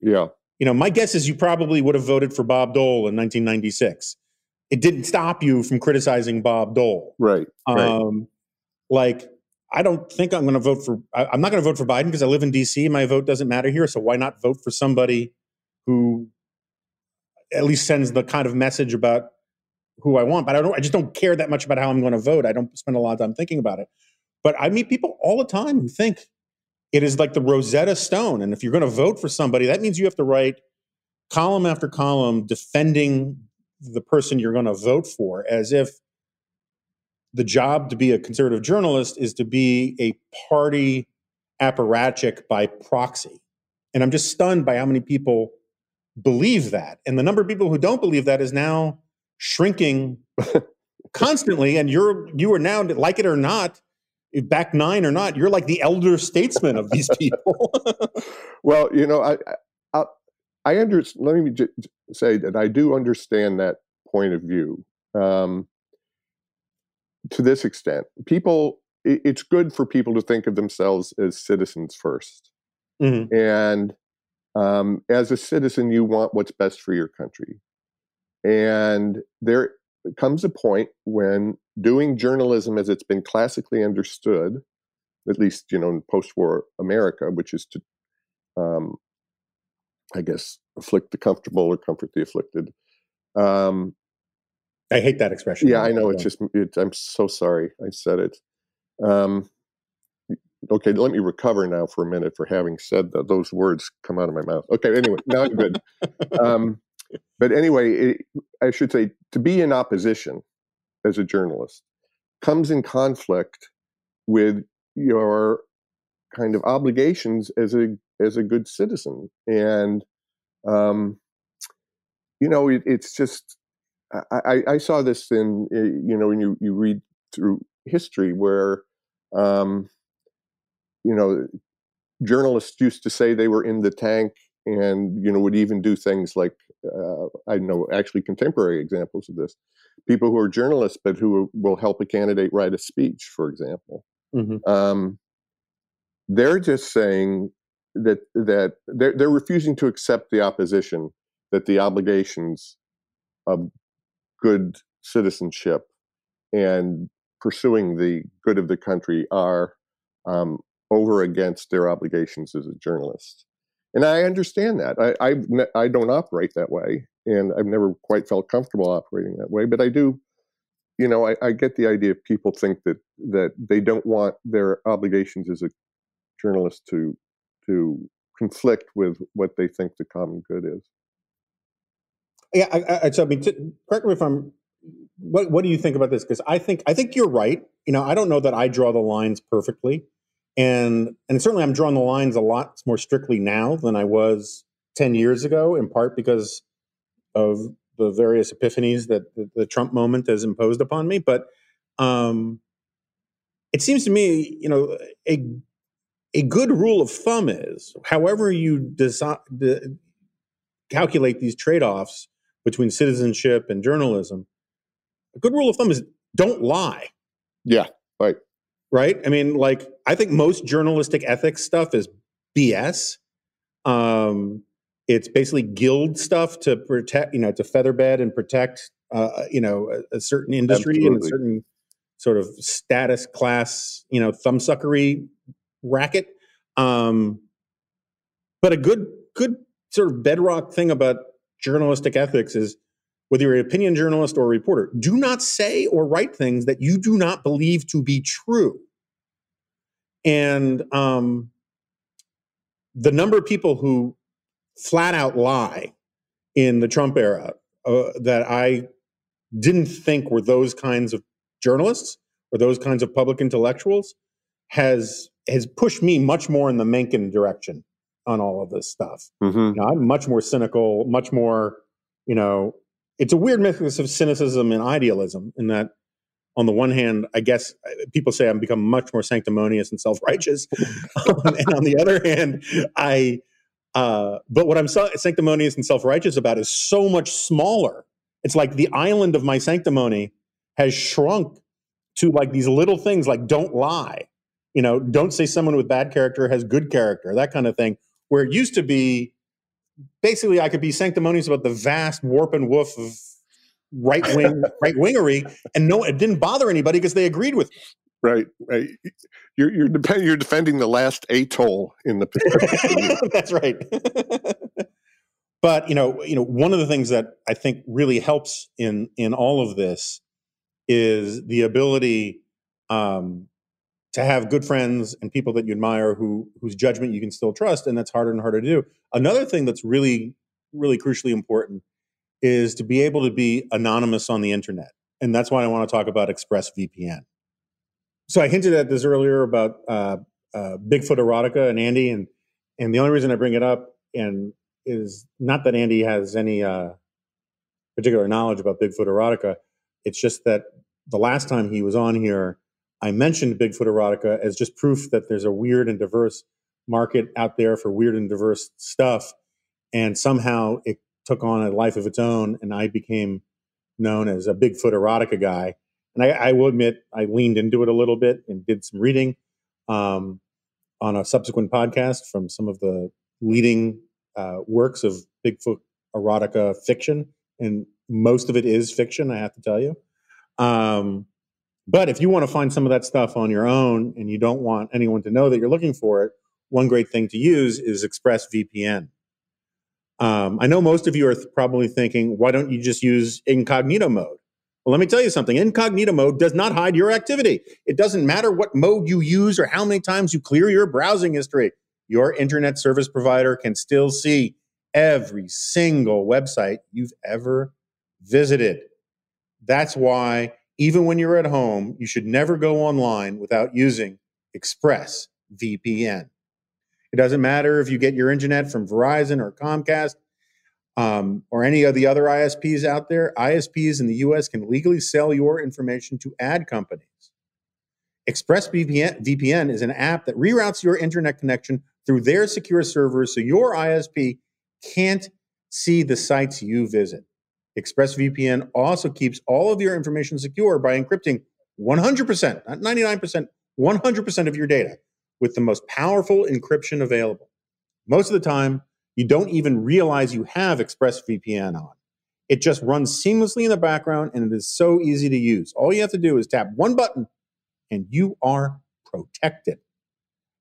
Yeah. you know my guess is you probably would have voted for bob dole in 1996 it didn't stop you from criticizing bob dole Right. Right. um, like, I don't think I'm going to vote for. I, I'm not going to vote for Biden because I live in D.C. My vote doesn't matter here. So why not vote for somebody who at least sends the kind of message about who I want? But I don't. I just don't care that much about how I'm going to vote. I don't spend a lot of time thinking about it. But I meet people all the time who think it is like the Rosetta Stone, and if you're going to vote for somebody, that means you have to write column after column defending the person you're going to vote for, as if the job to be a conservative journalist is to be a party apparatchik by proxy. And I'm just stunned by how many people believe that. And the number of people who don't believe that is now shrinking constantly. And you're you are now, like it or not, back nine or not, you're like the elder statesman of these people. Well, you know, I I, I under, let me say that I do understand that point of view. Um, to this extent, People, it's good for people to think of themselves as citizens 1st Mhm. and um, as a citizen, you want what's best for your country. And there comes a point when doing journalism as it's been classically understood, at least you know in post-war America, which is to, um, I guess, afflict the comfortable or comfort the afflicted. Um, I hate that expression. yeah, I know. It's just. It, I'm so sorry. I said it. Um, okay, let me recover now for a minute for having said that. Those words come out of my mouth. Okay. Anyway, now I'm good. Um, but anyway, it, I should say to be in opposition as a journalist comes in conflict with your kind of obligations as a as a good citizen, and um, you know, it, it's just I, I, I saw this in uh, you know when you you read through history where um, you know journalists used to say they were in the tank and you know would even do things like uh, I know actually contemporary examples of this people who are journalists but who will help a candidate write a speech for example Mhm. um, they're just saying that that they're, they're refusing to accept the opposition that the obligations of good citizenship and pursuing the good of the country are um, over against their obligations as a journalist. And I understand that. I ne- I don't operate that way, and I've never quite felt comfortable operating that way. But I do, you know, I, I get the idea people think that that they don't want their obligations as a journalist to to conflict with what they think the common good is. Yeah, I, I, so I mean, t- correct me if I'm. What What do you think about this? Because I think I think you're right. You know, I don't know that I draw the lines perfectly, and and certainly I'm drawing the lines a lot more strictly now than I was ten years ago. In part because of the various epiphanies that the, the Trump moment has imposed upon me. But um, it seems to me, you know, a a good rule of thumb is, however you decide, de- calculate these trade offs between citizenship and journalism, a good rule of thumb is don't lie, Yeah, right. right? I mean, like, I think most journalistic ethics stuff is BS. Um, it's basically guild stuff to protect, you know, to featherbed and protect, uh, you know, a, a certain industry and a certain sort of status class, you know, thumbsuckery racket. Um, but a good, good sort of bedrock thing about journalistic ethics is whether you're an opinion journalist or a reporter, do not say or write things that you do not believe to be true. And um, the number of people who flat out lie in the Trump era uh, that I didn't think were those kinds of journalists or those kinds of public intellectuals has has pushed me much more in the Mencken direction on all of this stuff. hmm You know, I'm much more cynical, much more, you know, it's a weird mix of cynicism and idealism in that on the one hand, I guess people say I'm become much more sanctimonious and self righteous, and on the other hand, I. Uh, but what I'm sanctimonious and self righteous about is so much smaller. It's like the island of my sanctimony has shrunk to like these little things like don't lie, you know, don't say someone with bad character has good character, that kind of thing. Where it used to be, basically, I could be sanctimonious about the vast warp and woof of right wing right wingery, and no, it didn't bother anybody because they agreed with me. Right, right. You're you're, depend, you're defending the last atoll in the. That's right. but you know, you know, one of the things that I think really helps in in all of this is the ability um, to have good friends and people that you admire who whose judgment you can still trust, and that's harder and harder to do. Another thing that's really really crucially important is to be able to be anonymous on the internet. And that's why I want to talk about ExpressVPN. So I hinted at this earlier about uh, uh, Bigfoot erotica and Andy, and and the only reason I bring it up and is not that Andy has any uh, particular knowledge about Bigfoot erotica. It's just that the last time he was on here, I mentioned Bigfoot erotica as just proof that there's a weird and diverse market out there for weird and diverse stuff, and somehow it took on a life of its own, and I became known as a Bigfoot erotica guy. And I, I will admit, I leaned into it a little bit and did some reading um, on a subsequent podcast from some of the leading uh, works of Bigfoot erotica fiction, and most of it is fiction. I have to tell you. Um, but if you want to find some of that stuff on your own and you don't want anyone to know that you're looking for it, one great thing to use is ExpressVPN. Um, I know most of you are th- probably thinking, why don't you just use incognito mode? Well, let me tell you something. Incognito mode does not hide your activity. It doesn't matter what mode you use or how many times you clear your browsing history. Your internet service provider can still see every single website you've ever visited. That's why, even when you're at home, you should never go online without using ExpressVPN. It doesn't matter if you get your internet from Verizon or Comcast um, or any of the other ISPs out there. ISPs in the US can legally sell your information to ad companies. ExpressVPN VPN is an app that reroutes your internet connection through their secure servers so your ISP can't see the sites you visit. ExpressVPN also keeps all of your information secure by encrypting 100%, not 99%, 100% of your data with the most powerful encryption available. Most of the time, you don't even realize you have ExpressVPN on. It just runs seamlessly in the background and it is so easy to use. All you have to do is tap one button and you are protected.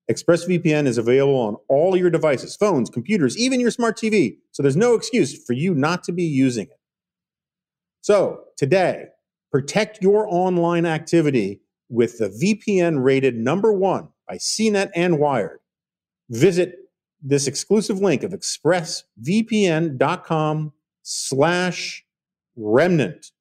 ExpressVPN is available on all your devices, phones, computers, even your smart TV. So there's no excuse for you not to be using it. So today, protect your online activity with the VPN rated number one by CNET and Wired. Visit this exclusive link of expressvpn.com slash remnant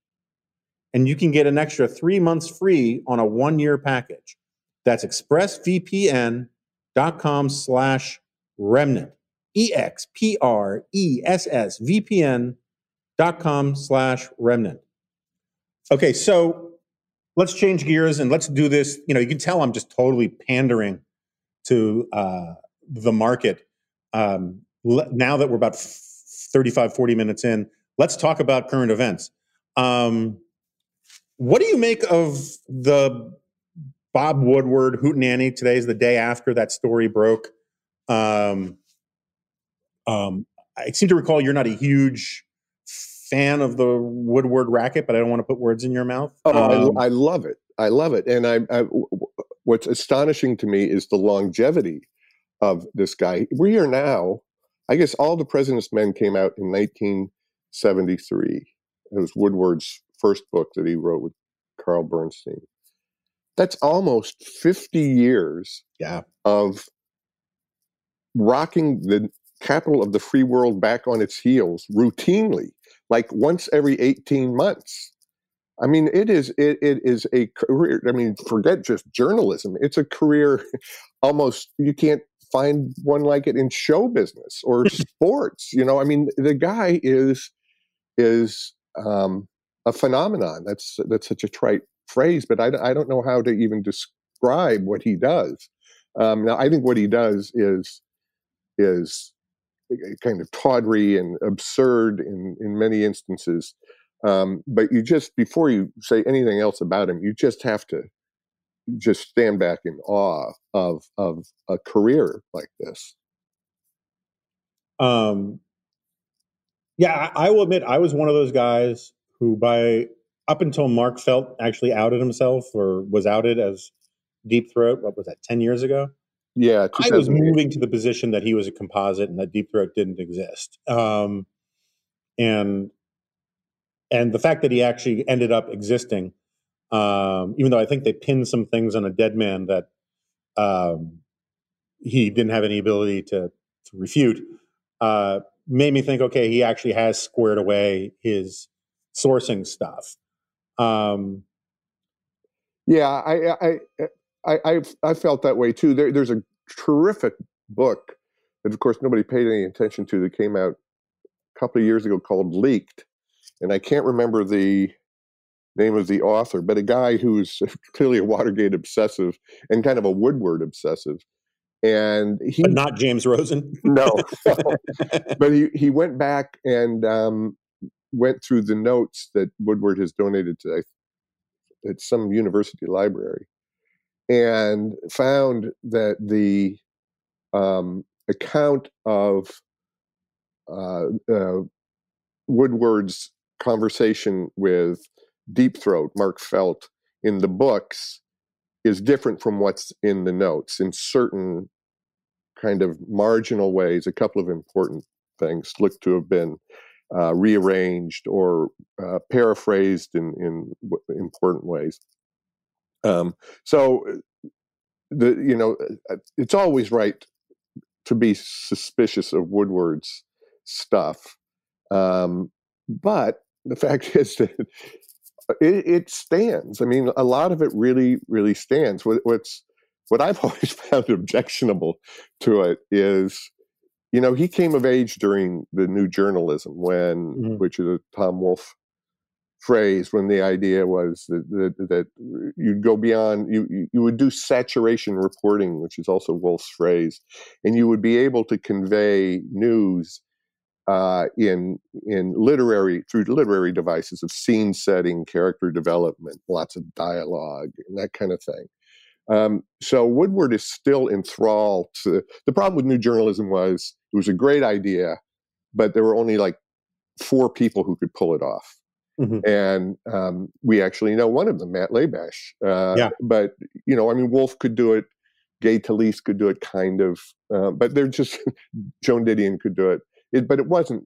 and you can get an extra three months free on a one-year package that's expressvpn.com slash remnant e-x-p-r-e-s-s-v-p-n dot com slash remnant okay so let's change gears and let's do this. You know, you can tell I'm just totally pandering to uh, the market. Um, now that we're about 35, 40 minutes in, let's talk about current events. Um, what do you make of the Bob Woodward hootenanny? Today is the day after that story broke. Um, um, I seem to recall you're not a huge fan of the Woodward racket, but I don't want to put words in your mouth. Oh, um, I, I, love it. I love it. And I, I, what's astonishing to me is the longevity of this guy. We are now, I guess, all the President's Men came out in 1973. It was Woodward's first book that he wrote with Carl Bernstein. That's almost 50 years yeah. of rocking the capital of the free world back on its heels routinely like once every 18 months. I mean, it is it, it is a career. I mean, forget just journalism. It's a career almost you can't find one like it in show business or sports. You know, I mean, the guy is is um, a phenomenon. That's that's such a trite phrase, but I, I don't know how to even describe what he does. Um, now, I think what he does is is kind of tawdry and absurd in in many instances. Um, but you just before you say anything else about him, you just have to just stand back in awe of of a career like this. Um, yeah, I, I will admit I was one of those guys who, by up until Mark Felt actually outed himself or was outed as Deep Throat, what was that, ten years ago? Yeah, I was moving to the position that he was a composite and that Deep Throat didn't exist. Um, and and the fact that he actually ended up existing, um, even though I think they pinned some things on a dead man that um, he didn't have any ability to, to refute, uh, made me think, okay, he actually has squared away his sourcing stuff. Um, yeah, I, I, I, I, I felt that way too. There, there's a terrific book that, of course, nobody paid any attention to that came out a couple of years ago called Leaked, and I can't remember the name of the author, but a guy who's clearly a Watergate obsessive and kind of a Woodward obsessive. And he, but not James Rosen. no, no. but he he went back and um, went through the notes that Woodward has donated to at some university library, and found that the um, account of uh, uh, Woodward's conversation with Deep Throat, Mark Felt, in the books is different from what's in the notes in certain kind of marginal ways. A couple of important things look to have been uh, rearranged or uh, paraphrased in, in w- important ways. Um, so, uh, the you know, uh, it's always right to be suspicious of Woodward's stuff, um, but the fact is that it, it, stands. I mean, a lot of it really, really stands. What, what's what I've always found objectionable to it is you know, he came of age during the new journalism when, mm-hmm. which is a Tom Wolfe phrase, when the idea was that, that, that you'd go beyond, you, you would do saturation reporting, which is also Wolfe's phrase, and you would be able to convey news uh, in in literary through literary devices of scene setting, character development, lots of dialogue, and that kind of thing. Um, so Woodward is still enthralled. To, the problem with new journalism was it was a great idea, but there were only like four people who could pull it off. Mm-hmm. And um, we actually know one of them, Matt Labash. Uh, yeah. But, you know, I mean, Wolfe could do it. Gay Talese could do it, kind of. Uh, but they're just, Joan Didion could do it. it. But it wasn't,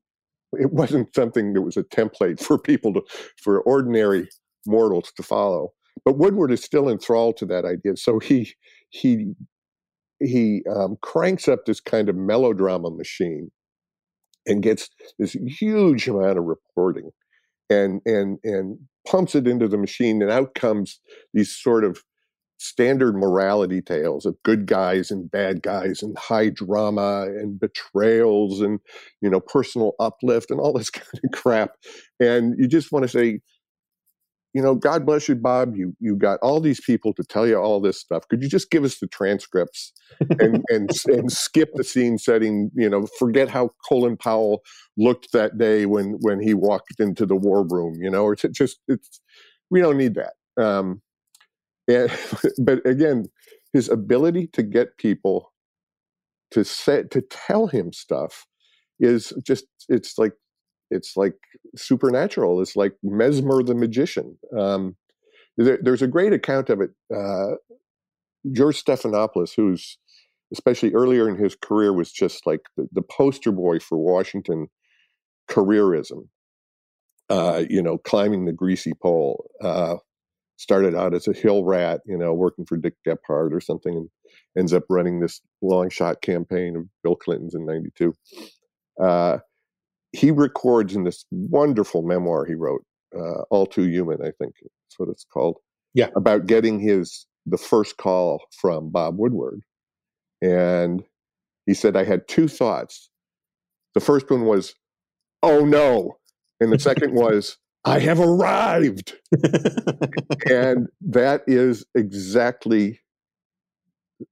it wasn't something that was a template for people to, for ordinary mortals to follow. But Woodward is still enthralled to that idea. So he he he um, cranks up this kind of melodrama machine and gets this huge amount of reporting and and and pumps it into the machine and out comes these sort of standard morality tales of good guys and bad guys and high drama and betrayals and you know personal uplift and all this kind of crap. And you just want to say you know, God bless you, Bob. You you got all these people to tell you all this stuff. Could you just give us the transcripts and and and skip the scene setting? You know, forget how Colin Powell looked that day when when he walked into the war room. You know, or to just it's we don't need that. Um, and but again, his ability to get people to say to tell him stuff is just it's like it's like supernatural. It's like Mesmer the magician. Um, there, there's a great account of it. Uh, George Stephanopoulos, who's especially earlier in his career was just like the, the poster boy for Washington careerism. Uh, you know, climbing the greasy pole. Uh, started out as a hill rat, you know, working for Dick Gephardt or something, and ends up running this long shot campaign of Bill Clinton's in '92. He records in this wonderful memoir he wrote, uh, All Too Human, I think that's what it's called. Yeah. About getting his the first call from Bob Woodward. And he said, I had two thoughts. The first one was, oh no. And the second was, I have arrived. and that is exactly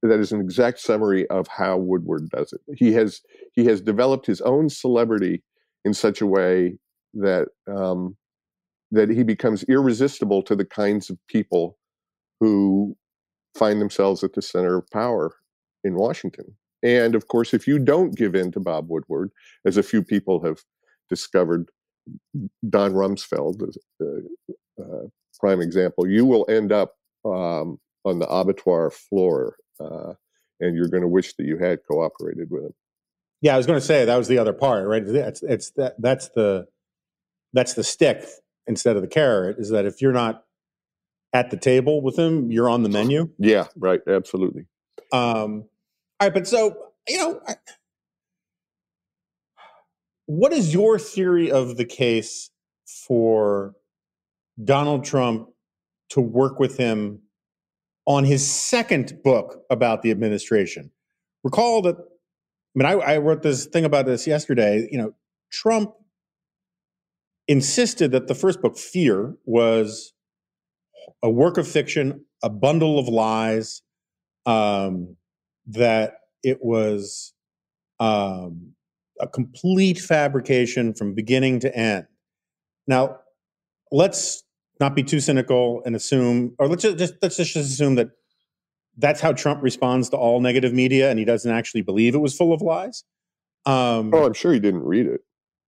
that is an exact summary of how Woodward does it. He has he has developed his own celebrity in such a way that um, that he becomes irresistible to the kinds of people who find themselves at the center of power in Washington. And of course, if you don't give in to Bob Woodward, as a few people have discovered, Don Rumsfeld is a, a prime example, you will end up um, on the abattoir floor, uh, and you're going to wish that you had cooperated with him. Yeah, I was going to say that was the other part, right? It's, it's that that's the that's the stick instead of the carrot. Is that if you're not at the table with him, you're on the menu. Yeah, right. Absolutely. Um, all right, but so you know, I, what is your theory of the case for Donald Trump to work with him on his second book about the administration? Recall that. I mean, I, I wrote this thing about this yesterday. You know, Trump insisted that the first book, Fear, was a work of fiction, a bundle of lies, um, that it was um, a complete fabrication from beginning to end. Now, let's not be too cynical and assume, or let's just let's just assume that that's how Trump responds to all negative media, and he doesn't actually believe it was full of lies. Um, oh, I'm sure he didn't read it.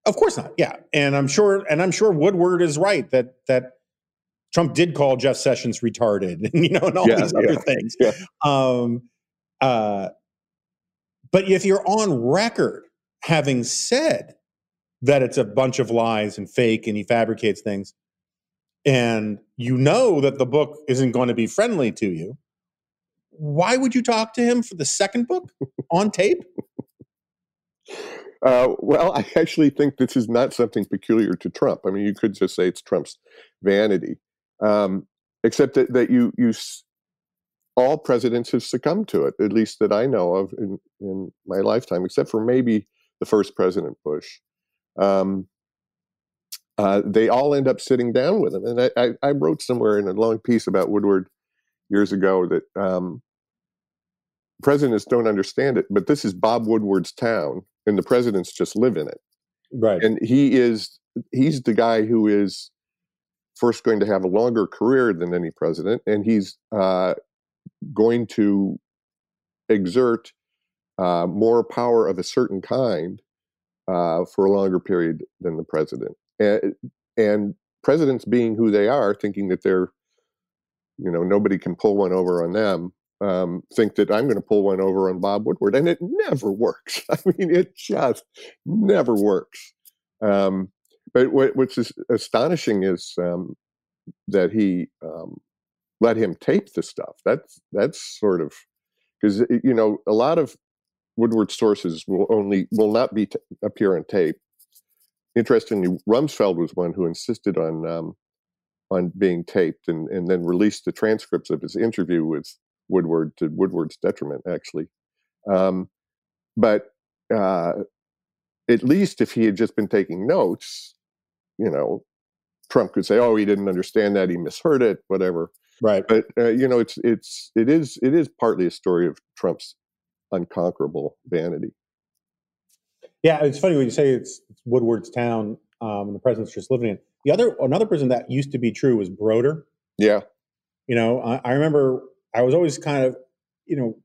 Of course not. Yeah, and I'm sure, and I'm sure Woodward is right that that Trump did call Jeff Sessions retarded, and you know, and all yeah, these other yeah, things. Yeah. Um, uh, but if you're on record having said that it's a bunch of lies and fake, and he fabricates things, and you know that the book isn't going to be friendly to you, why would you talk to him for the second book on tape? Uh, well, I actually think this is not something peculiar to Trump. I mean, you could just say it's Trump's vanity um, except that, that you you all presidents have succumbed to it, at least that I know of in, in my lifetime, except for maybe the first President Bush. Um, uh, they all end up sitting down with him. And I, I, I, wrote somewhere in a long piece about Woodward years ago that um, presidents don't understand it, but this is Bob Woodward's town, and the presidents just live in it. Right. And he is he's the guy who is first going to have a longer career than any president, and he's uh, going to exert uh, more power of a certain kind uh, for a longer period than the president. And, and presidents being who they are, thinking that they're, you know, nobody can pull one over on them, um, think that I'm going to pull one over on Bob Woodward, and it never works. I mean, it just never works. Um, but what, what's astonishing is um, that he um, let him tape the stuff. That's that's sort of because you know a lot of Woodward sources will only will not be t- appear on tape. Interestingly, Rumsfeld was one who insisted on um, on being taped and, and then released the transcripts of his interview with Woodward to Woodward's detriment, actually. Um, but uh, at least if he had just been taking notes, you know, Trump could say, "Oh, he didn't understand that; he misheard it, whatever." Right. But uh, you know, it's it's it is it is partly a story of Trump's unconquerable vanity. Yeah, it's funny when you say it's, it's Woodward's town, um, and the president's just living in. The other another person that used to be true was Broder. Yeah. You know, I, I remember I was always kind of, you know,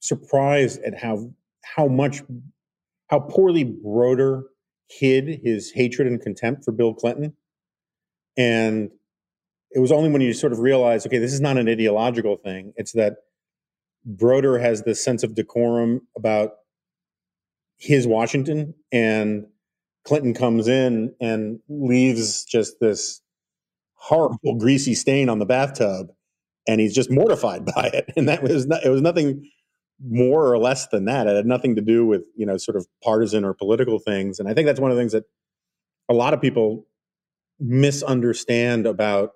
surprised at how how much how poorly Broder hid his hatred and contempt for Bill Clinton. And it was only when you sort of realize, okay, this is not an ideological thing. It's that Broder has this sense of decorum about his Washington, and Clinton comes in and leaves just this horrible greasy stain on the bathtub, and he's just mortified by it. And that was not, it was nothing more or less than that. It had nothing to do with you know sort of partisan or political things. And I think that's one of the things that a lot of people misunderstand about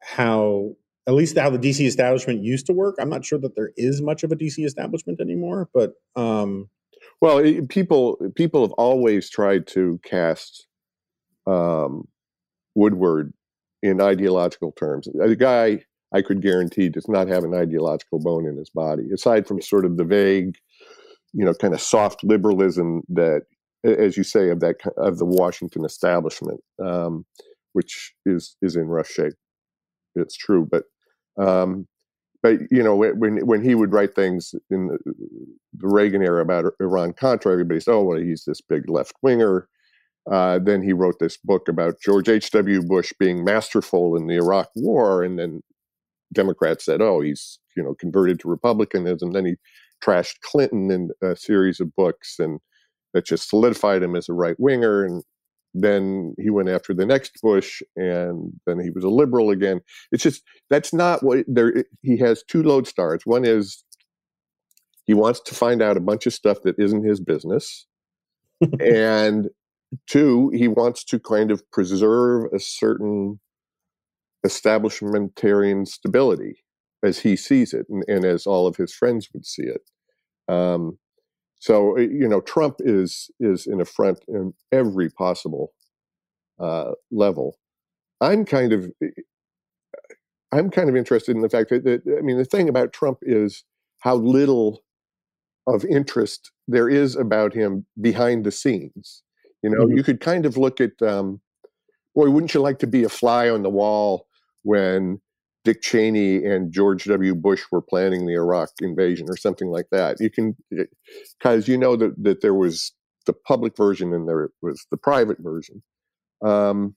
how at least how the DC establishment used to work. I'm not sure that there is much of a DC establishment anymore, but um, well, it, people people have always tried to cast um, Woodward in ideological terms. The guy I could guarantee does not have an ideological bone in his body, aside from sort of the vague, you know, kind of soft liberalism that, as you say, of that of the Washington establishment, um, which is is in rough shape. It's true, but um, but you know when when he would write things in the, Reagan era about Iran Contra, everybody said, "Oh, well, he's this big left winger." Uh, then he wrote this book about George H.W. Bush being masterful in the Iraq War, and then Democrats said, "Oh, he's you know converted to republicanism." Then he trashed Clinton in a series of books, and that just solidified him as a right winger. And then he went after the next Bush, and then he was a liberal again. It's just that's not what there. He has two lodestars. One is he wants to find out a bunch of stuff that isn't his business, and two, he wants to kind of preserve a certain establishmentarian stability as he sees it, and, and as all of his friends would see it. Um, so you know, Trump is is an affront in every possible uh, level. I'm kind of I'm kind of interested in the fact that, that I mean the thing about Trump is how little of interest there is about him behind the scenes. You know, mm-hmm. you could kind of look at, um, boy, wouldn't you like to be a fly on the wall when Dick Cheney and George W. Bush were planning the Iraq invasion or something like that. You can, because you know that, that there was the public version and there was the private version. Um,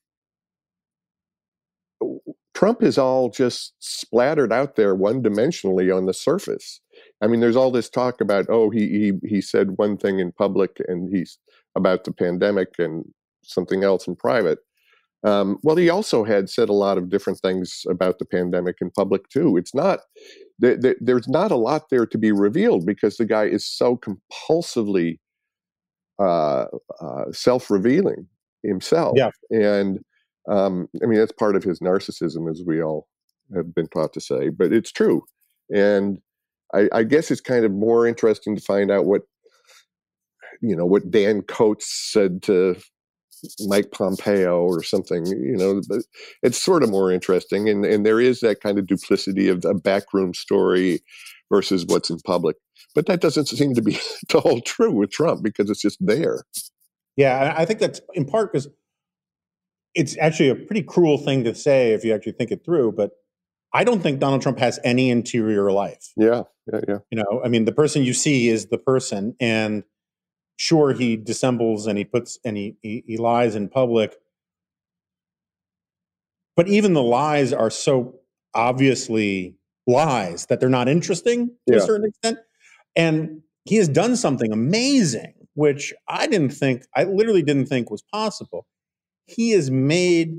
Trump is all just splattered out there one dimensionally on the surface. I mean, there's all this talk about, oh, he, he, he said one thing in public and he's about the pandemic and something else in private. Um, well, he also had said a lot of different things about the pandemic in public too. It's not th- th- there's not a lot there to be revealed because the guy is so compulsively uh, uh, self-revealing himself. Yeah, and um, I mean that's part of his narcissism, as we all have been taught to say. But it's true, and I, I guess it's kind of more interesting to find out what you know what Dan Coats said to Mike Pompeo or something, you know, but it's sort of more interesting. And, and there is that kind of duplicity of a backroom story versus what's in public. But that doesn't seem to be to hold true with Trump because it's just there. Yeah, I think that's in part because it's actually a pretty cruel thing to say if you actually think it through. But I don't think Donald Trump has any interior life. Yeah, yeah, yeah. You know, I mean, the person you see is the person, and sure he dissembles and he puts and he, he, he lies in public. But even the lies are so obviously lies that they're not interesting to yeah. a certain extent. And he has done something amazing which i didn't think i literally didn't think was possible. He has made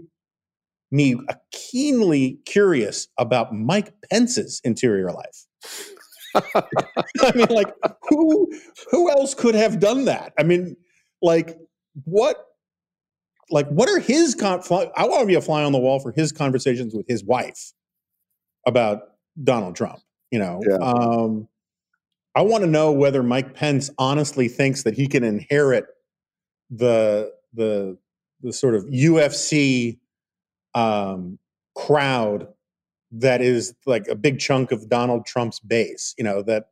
me keenly curious about mike pence's interior life I mean, like who who else could have done that? I mean, like what like what are his con- I want to be a fly on the wall for his conversations with his wife about Donald Trump. You know, yeah. um, I want to know whether Mike Pence honestly thinks that he can inherit the the the sort of UFC um, crowd that is like a big chunk of Donald Trump's base, you know, that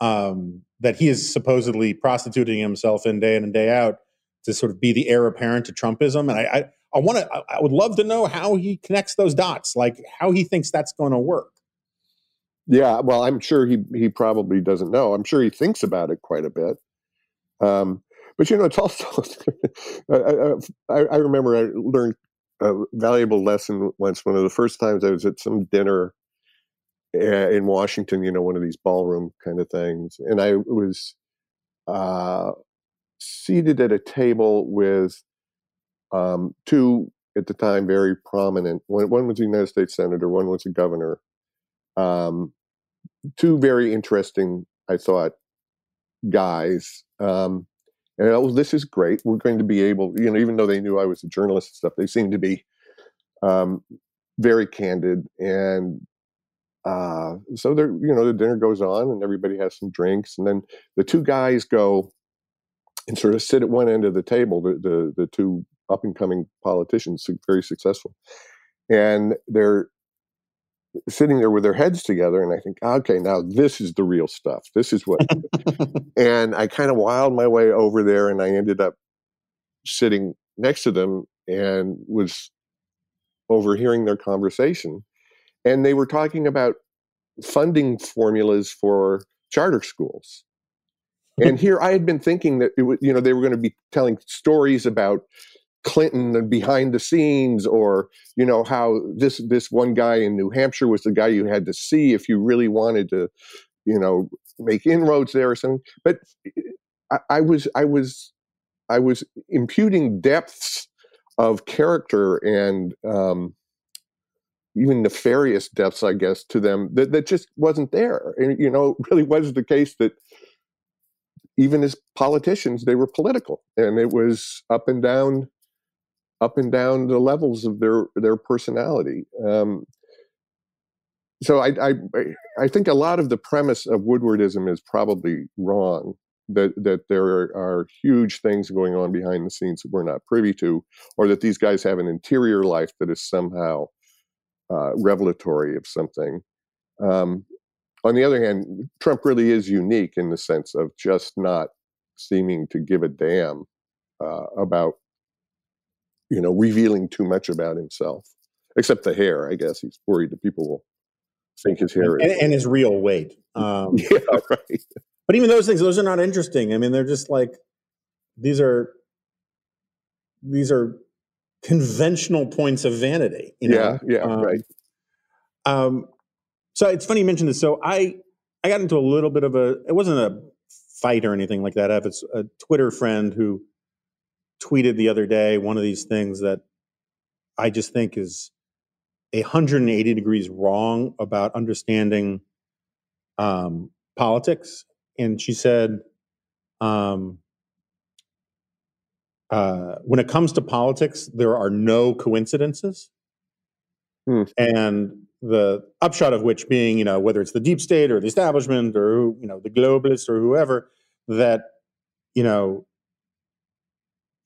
um, that he is supposedly prostituting himself in day in and day out to sort of be the heir apparent to Trumpism. And I, I, I want to, I would love to know how he connects those dots, like how he thinks that's going to work. Yeah, well, I'm sure he he probably doesn't know. I'm sure he thinks about it quite a bit. Um, but you know, it's also I, I, I remember I learned a valuable lesson once. One of the first times I was at some dinner eh, in Washington, you know, one of these ballroom kind of things, and I was uh, seated at a table with um, two at the time very prominent. One, one, was a United States senator, one was a governor. Um, two very interesting, I thought, guys. Um, and oh, this is great. We're going to be able, you know, even though they knew I was a journalist and stuff, they seemed to be um, very candid. And uh, so there, you know, the dinner goes on and everybody has some drinks. And then the two guys go and sort of sit at one end of the table, the, the, the two up and coming politicians, very successful, and they're sitting there with their heads together, and I think, okay, now this is the real stuff. This is what, and I kind of wiled my way over there, and I ended up sitting next to them and was overhearing their conversation, and they were talking about funding formulas for charter schools. and here I had been thinking that it was, you know, they were going to be telling stories about Clinton and behind the scenes, or you know how this this one guy in New Hampshire was the guy you had to see if you really wanted to, you know, make inroads there or something. But I, I was I was I was imputing depths of character and um, even nefarious depths, I guess, to them that, that just wasn't there. And, you know, it really was the case that even as politicians, they were political and it was up and down, up and down the levels of their, their personality. Um, so I, I, I think a lot of the premise of Woodwardism is probably wrong. That that there are huge things going on behind the scenes that we're not privy to, or that these guys have an interior life that is somehow uh, revelatory of something. Um, on the other hand, Trump really is unique in the sense of just not seeming to give a damn uh, about, you know, revealing too much about himself, except the hair. I guess he's worried that people will think his hair and, and his real weight. Um, yeah, right. But even those things, those are not interesting. I mean, they're just like these are these are conventional points of vanity. You know? Yeah, yeah, um, right. Um, so it's funny you mentioned this. So I I got into a little bit of a it wasn't a fight or anything like that. I have a Twitter friend who tweeted the other day one of these things that I just think is 180 degrees wrong about understanding um, politics. And she said, um, uh, when it comes to politics, there are no coincidences. Hmm. And the upshot of which being, you know, whether it's the deep state or the establishment or, you know, the globalists or whoever, that, you know,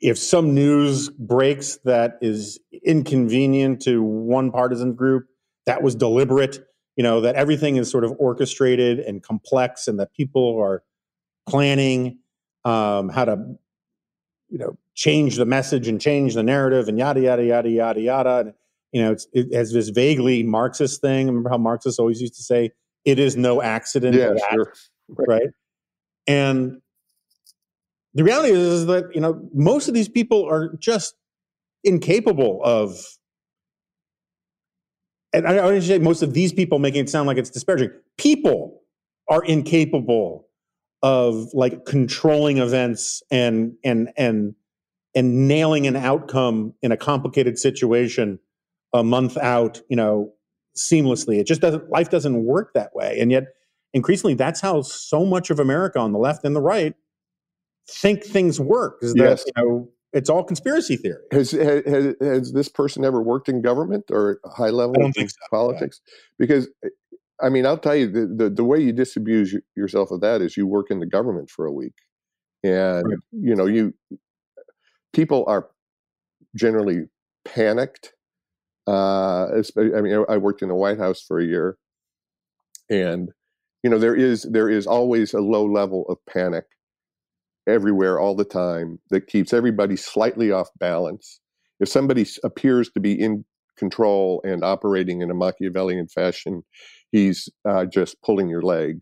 if some news breaks that is inconvenient to one partisan group, that was deliberate, you know, that everything is sort of orchestrated and complex and that people are planning um, how to, you know, change the message and change the narrative and yada yada yada yada yada. And, you know, it has this vaguely Marxist thing. Remember how Marxists always used to say, "It is no accident." Yeah, sure. right. right. And the reality is, is that you know most of these people are just incapable of. And I don't say most of these people making it sound like it's disparaging. People are incapable of like controlling events and and and and nailing an outcome in a complicated situation a month out, you know, seamlessly. It just doesn't, life doesn't work that way. And yet, increasingly, that's how so much of America on the left and the right think things work. Is that, yes. you know, it's all conspiracy theory. Has, has, has this person ever worked in government or high level so, politics? Yeah. Because I mean, I'll tell you the, the, the way you disabuse yourself of that is you work in the government for a week, and right. you know you people are generally panicked. Uh, I mean, I worked in the White House for a year, and you know there is there is always a low level of panic everywhere all the time that keeps everybody slightly off balance. If somebody appears to be in control and operating in a Machiavellian fashion, he's uh, just pulling your leg,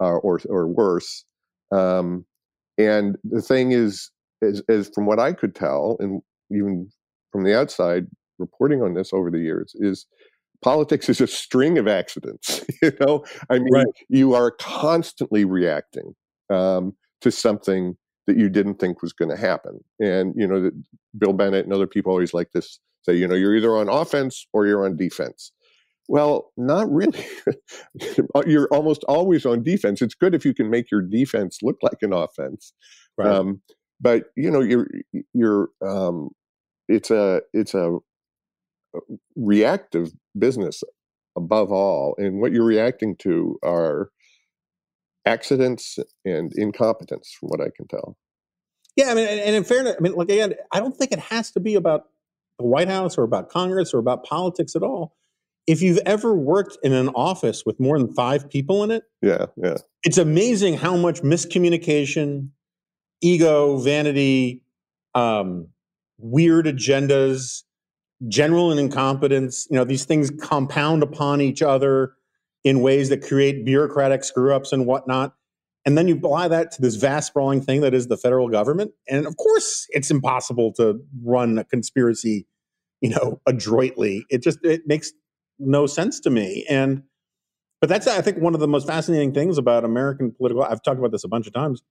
uh, or or worse. Um, and the thing is, as, as from what I could tell, and even from the outside reporting on this over the years, is politics is a string of accidents. you know, I mean, right. you are constantly reacting um, to something that you didn't think was going to happen. And you know, Bill Bennett and other people always like this say, you know, you're either on offense or you're on defense. Well, not really. you're almost always on defense. It's good if you can make your defense look like an offense. Right. Um, but you know you're you're um, it's a it's a reactive business above all and what you're reacting to are accidents and incompetence from what i can tell Yeah, I mean, and, in fairness, I mean, like again, I don't think it has to be about the White House or about Congress or about politics at all. If you've ever worked in an office with more than five people in it, Yeah, yeah. it's amazing how much miscommunication, ego, vanity, um, weird agendas, general and incompetence, you know, these things compound upon each other in ways that create bureaucratic screw ups and whatnot. And then you apply that to this vast sprawling thing that is the federal government. And of course, it's impossible to run a conspiracy, you know, adroitly. It just it makes no sense to me. And but that's I think one of the most fascinating things about American political. I've talked about this a bunch of times.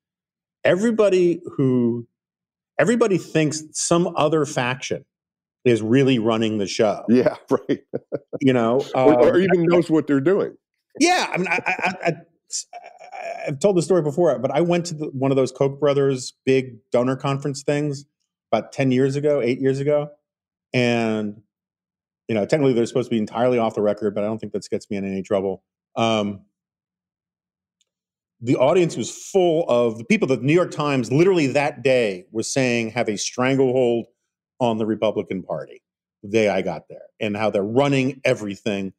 Everybody who everybody thinks some other faction is really running the show. Yeah, right. You know, or, or Um, even knows what they're doing. Yeah, I mean, I, I, I, I've told the story before, but I went to the, one of those Koch brothers big donor conference things about ten years ago, eight years ago, and you know, technically they're supposed to be entirely off the record, but I don't think that gets me in any trouble. Um, the audience was full of the people that the New York Times literally that day was saying have a stranglehold on the Republican Party the day I got there, and how they're running everything,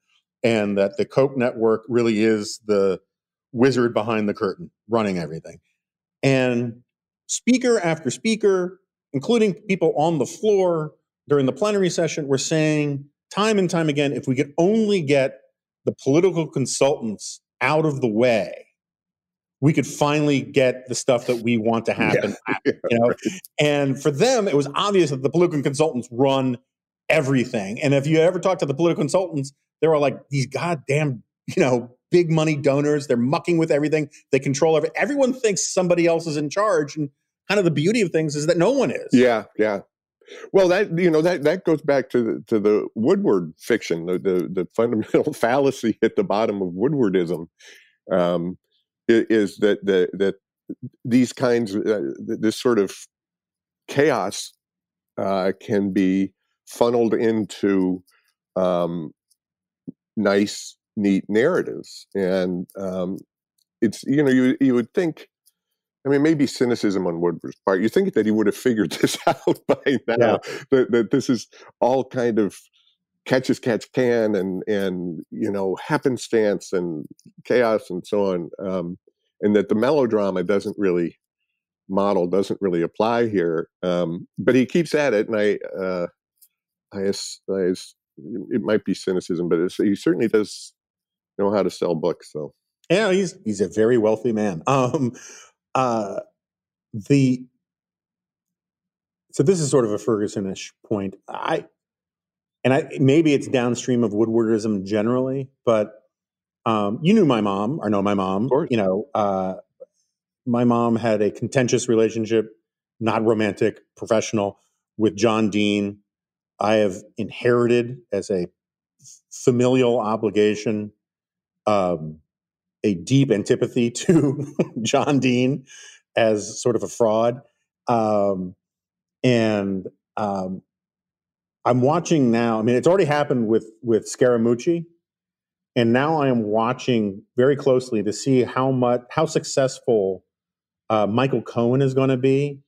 and that the Koch network really is the wizard behind the curtain running everything. And speaker after speaker, including people on the floor during the plenary session, were saying time and time again if we could only get the political consultants out of the way, we could finally get the stuff that we want to happen. You know, and for them, it was obvious that the political consultants run everything. And if you ever talk to the political consultants, they were like these goddamn, you know, big money donors. They're mucking with everything. They control everything. Everyone thinks somebody else is in charge. And kind of the beauty of things is that no one is. Yeah, yeah. Well, that you know that that goes back to the, to the Woodward fiction, the, the the fundamental fallacy at the bottom of Woodwardism, um, is that the that these kinds uh, this sort of chaos uh, can be funneled into um, nice, neat narratives, and um, it's you know you you would think. I mean, maybe cynicism on Woodward's part. You think that he would have figured this out by now. Yeah. That, that this is all kind of catch as catch can, and and you know happenstance and chaos and so on, um, and that the melodrama doesn't really model doesn't really apply here. Um, but he keeps at it, and I, uh, I, I, it might be cynicism, but it's, he certainly does know how to sell books. So Yeah, he's he's a very wealthy man. Um, uh, the so this is sort of a Fergusonish point. I and I maybe it's downstream of Woodwardism generally, but um, you knew my mom or know my mom. You know, uh, my mom had a contentious relationship, not romantic, professional, with John Dean. I have inherited as a familial obligation um, a deep antipathy to John Dean as sort of a fraud. Um, and um, I'm watching now. I mean, it's already happened with with Scaramucci, and now I am watching very closely to see how much how successful uh, Michael Cohen is going to be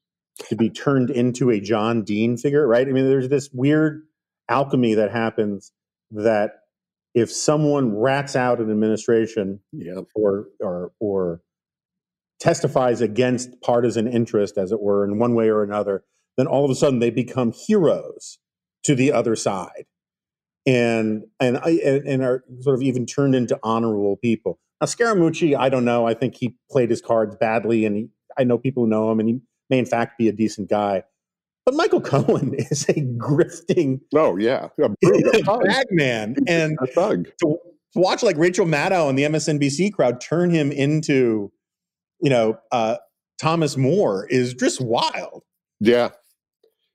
to be turned into a John Dean figure. Right? I mean, there's this weird alchemy that happens that if someone rats out an administration yeah, or or or testifies against partisan interest, as it were, in one way or another, then all of a sudden they become heroes to the other side, and and and, and are sort of even turned into honorable people. Now Scaramucci, I don't know. I think he played his cards badly, and he, I know people who know him, and he may in fact be a decent guy. But Michael Cohen is a grifting oh yeah, a, a thug. bag man, and a thug. to, to watch like Rachel Maddow and the MSNBC crowd turn him into, you know, uh, Thomas More is just wild. Yeah.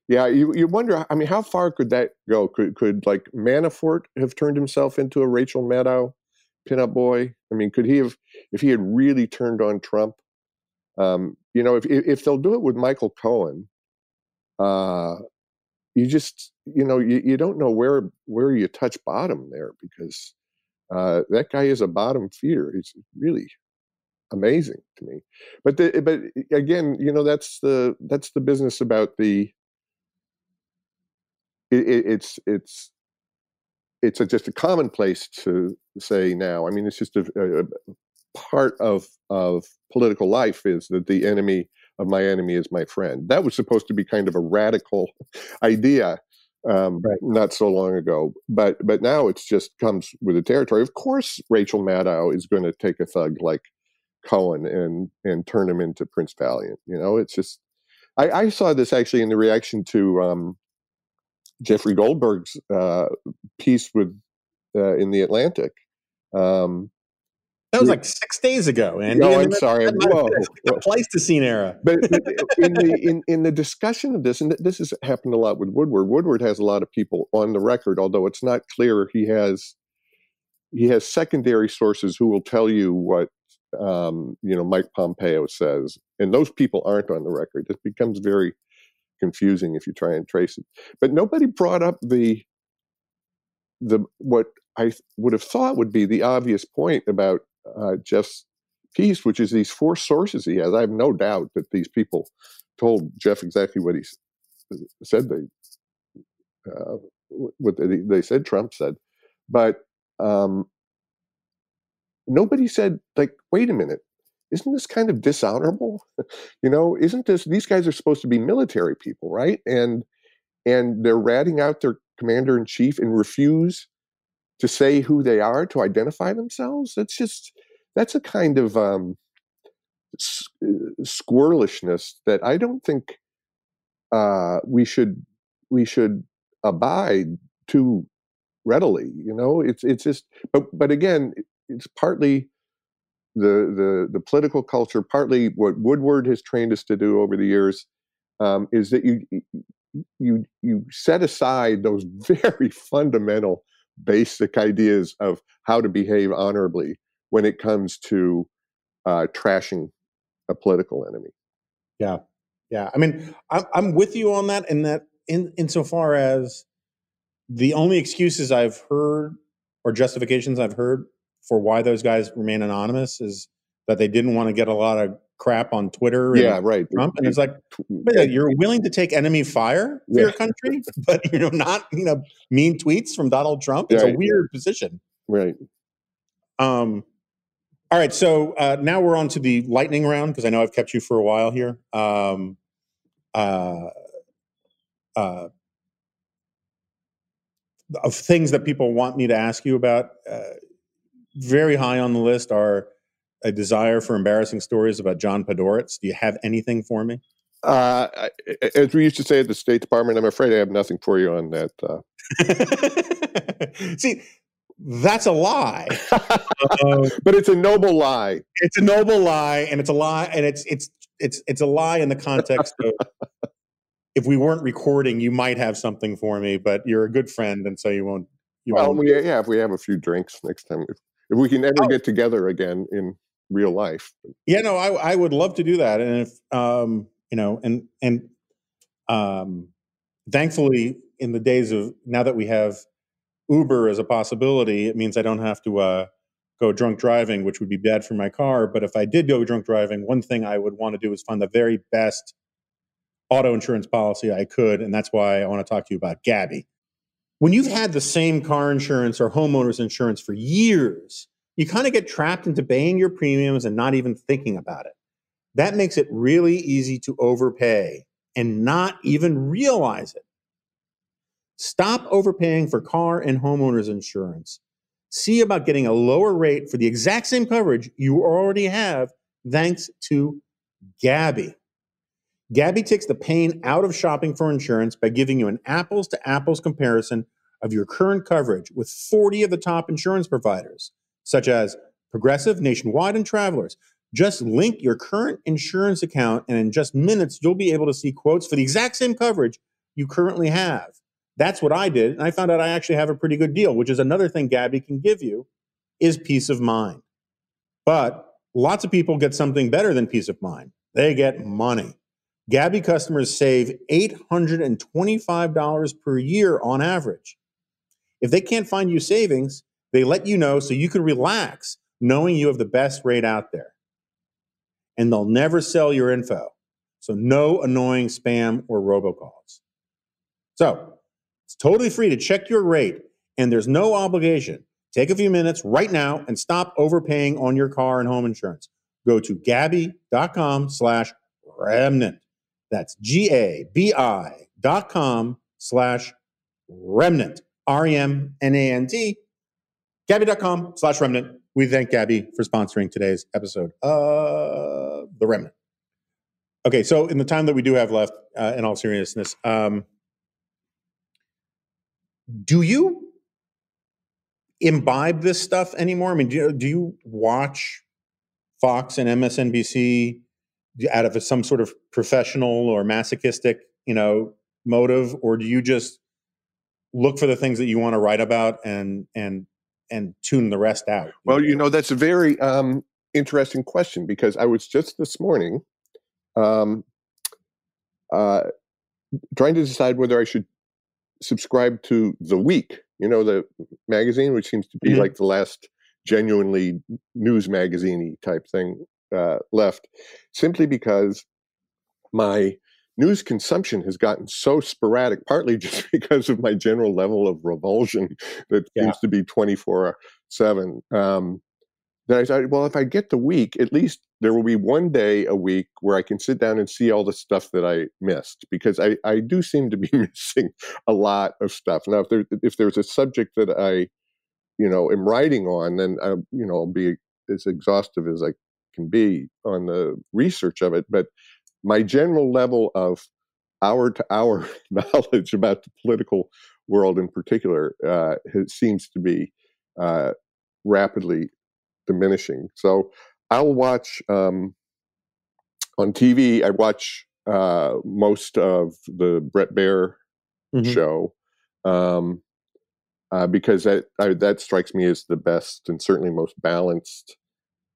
Yeah, you, you wonder. I mean, how far could that go? Could could like Manafort have turned himself into a Rachel Maddow pinup boy? I mean, could he have if he had really turned on Trump? Um, you know, if if they'll do it with Michael Cohen, uh, you just you know you, you don't know where where you touch bottom there because uh, that guy is a bottom feeder. He's really amazing to me. But the, but again, you know, that's the that's the business about the. It, it's it's it's a, just a commonplace to say now. I mean, it's just a, a part of of political life is that the enemy of my enemy is my friend. That was supposed to be kind of a radical idea um, right. not so long ago, but but now it's just comes with the territory. Of course, Rachel Maddow is going to take a thug like Cohen and and turn him into Prince Valiant. You know, it's just I, I saw this actually in the reaction to um, Jeffrey Goldberg's uh, piece with uh, in the Atlantic. Um, that was like six days ago, and No, I'm sorry. Whoa. The Pleistocene era. but, but in the in, in the discussion of this, and this has happened a lot with Woodward. Woodward has a lot of people on the record, although it's not clear he has he has secondary sources who will tell you what um, you know Mike Pompeo says, and those people aren't on the record. It becomes very confusing if you try and trace it. But nobody brought up the the what I would have thought would be the obvious point about uh, Jeff's piece, which is these four sources he has. I have no doubt that these people told Jeff exactly what he said they uh, what they said Trump said, but um, nobody said like, wait a minute, isn't this kind of dishonorable? you know, isn't this these guys are supposed to be military people, right? And and they're ratting out their commander in chief and refuse to say who they are, to identify themselves. That's just that's a kind of um, uh, squirrelishness that I don't think uh, we should we should abide too readily. You know, it's it's just but but again, it's partly the the the political culture, partly what Woodward has trained us to do over the years, um, is that you you you set aside those very fundamental basic ideas of how to behave honorably when it comes to uh, trashing a political enemy. Yeah, yeah. I mean, I'm, I'm with you on that, and that in insofar as the only excuses I've heard or justifications I've heard for why those guys remain anonymous is that they didn't want to get a lot of crap on Twitter. yeah, right. Trump, and it's like, you're willing to take enemy fire for yeah. your country, but you know, not you know, mean tweets from Donald Trump. It's right. a weird position, right? Um. All right, so uh, now we're on to the lightning round because I know I've kept you for a while here. Um, uh, uh, of things that people want me to ask you about, uh, very high on the list are a desire for embarrassing stories about John Podhoretz. Do you have anything for me? Uh, as we used to say at the State Department, I'm afraid I have nothing for you on that. Uh. See, that's a lie. uh, but it's a noble lie. It's a noble lie, and it's a lie, and it's it's it's it's a lie in the context of if we weren't recording, you might have something for me, but you're a good friend, and so you won't. You well, won't. We, yeah, if we have a few drinks next time, if, if we can ever oh. get together again in real life. Yeah, no, I I would love to do that, and if um you know, and and um, thankfully, in the days of now that we have Uber as a possibility, it means I don't have to uh, go drunk driving, which would be bad for my car. But if I did go drunk driving, one thing I would want to do is find the very best auto insurance policy I could, and that's why I want to talk to you about Gabi. When you've had the same car insurance or homeowners insurance for years, you kind of get trapped into paying your premiums and not even thinking about it. That makes it really easy to overpay and not even realize it. Stop overpaying for car and homeowners insurance. See about getting a lower rate for the exact same coverage you already have thanks to Gabi. Gabi takes the pain out of shopping for insurance by giving you an apples to apples comparison of your current coverage with 40 of the top insurance providers, such as Progressive, Nationwide, and Travelers. Just link your current insurance account, and in just minutes, you'll be able to see quotes for the exact same coverage you currently have. That's what I did, and I found out I actually have a pretty good deal, which is another thing Gabi can give you is peace of mind. But lots of people get something better than peace of mind. They get money. Gabi customers save $825 per year on average. If they can't find you savings, they let you know so you can relax knowing you have the best rate out there. and they'll never sell your info. So no annoying spam or robocalls. So it's totally free to check your rate, and there's no obligation. Take a few minutes right now and stop overpaying on your car and home insurance. Go to Gabi.com slash remnant. That's G-A-B-I dot com slash remnant. R-E-M-N-A-N-T. Gabi.com slash remnant. We thank Gabi for sponsoring today's episode of The Remnant. Okay, so in the time that we do have left, uh, in all seriousness, um, do you imbibe this stuff anymore? I mean, do you, do you watch Fox and MSNBC out of some sort of professional or masochistic, you know, motive, or do you just look for the things that you want to write about and and and tune the rest out? Well, you know, that's a very um, interesting question because I was just this morning um, uh, trying to decide whether I should subscribe to The Week, you know, the magazine, which seems to be Mhm. like the last genuinely news magazine type thing uh, left, simply because my news consumption has gotten so sporadic, partly just because of my general level of revulsion that Yeah. seems to be 24 7. Um, that I thought, well, if I get the week, at least there will be one day a week where I can sit down and see all the stuff that I missed because I, I do seem to be missing a lot of stuff. Now, if there if there's a subject that I, you know, am writing on, then I, you know, I'll be as exhaustive as I can be on the research of it. But my general level of hour to hour knowledge about the political world in particular uh, seems to be uh, rapidly diminishing. So I'll watch um, on TV. I watch uh, most of the Bret Baier Mhm. show um, uh, because that I, that strikes me as the best and certainly most balanced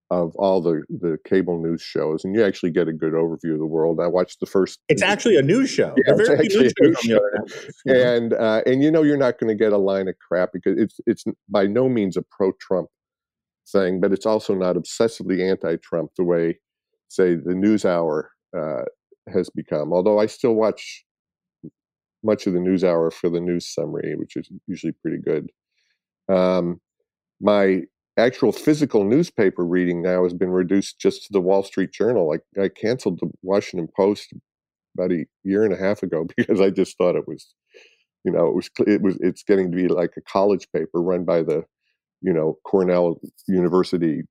of all the the cable news shows, and you actually get a good overview of the world. I watched the first. It's actually a news show. Yeah, it's actually a news news shows on the other networks, you know? and uh, and you know you're not going to get a line of crap because it's it's by no means a pro-Trump thing, but it's also not obsessively anti-Trump the way, say, the NewsHour uh, has become. Although I still watch much of the NewsHour for the news summary, which is usually pretty good. Um, my actual physical newspaper reading now has been reduced just to the Wall Street Journal. I, I canceled the Washington Post about a year and a half ago because I just thought it was, you know, it was it was it's getting to be like a college paper run by the, you know, Cornell University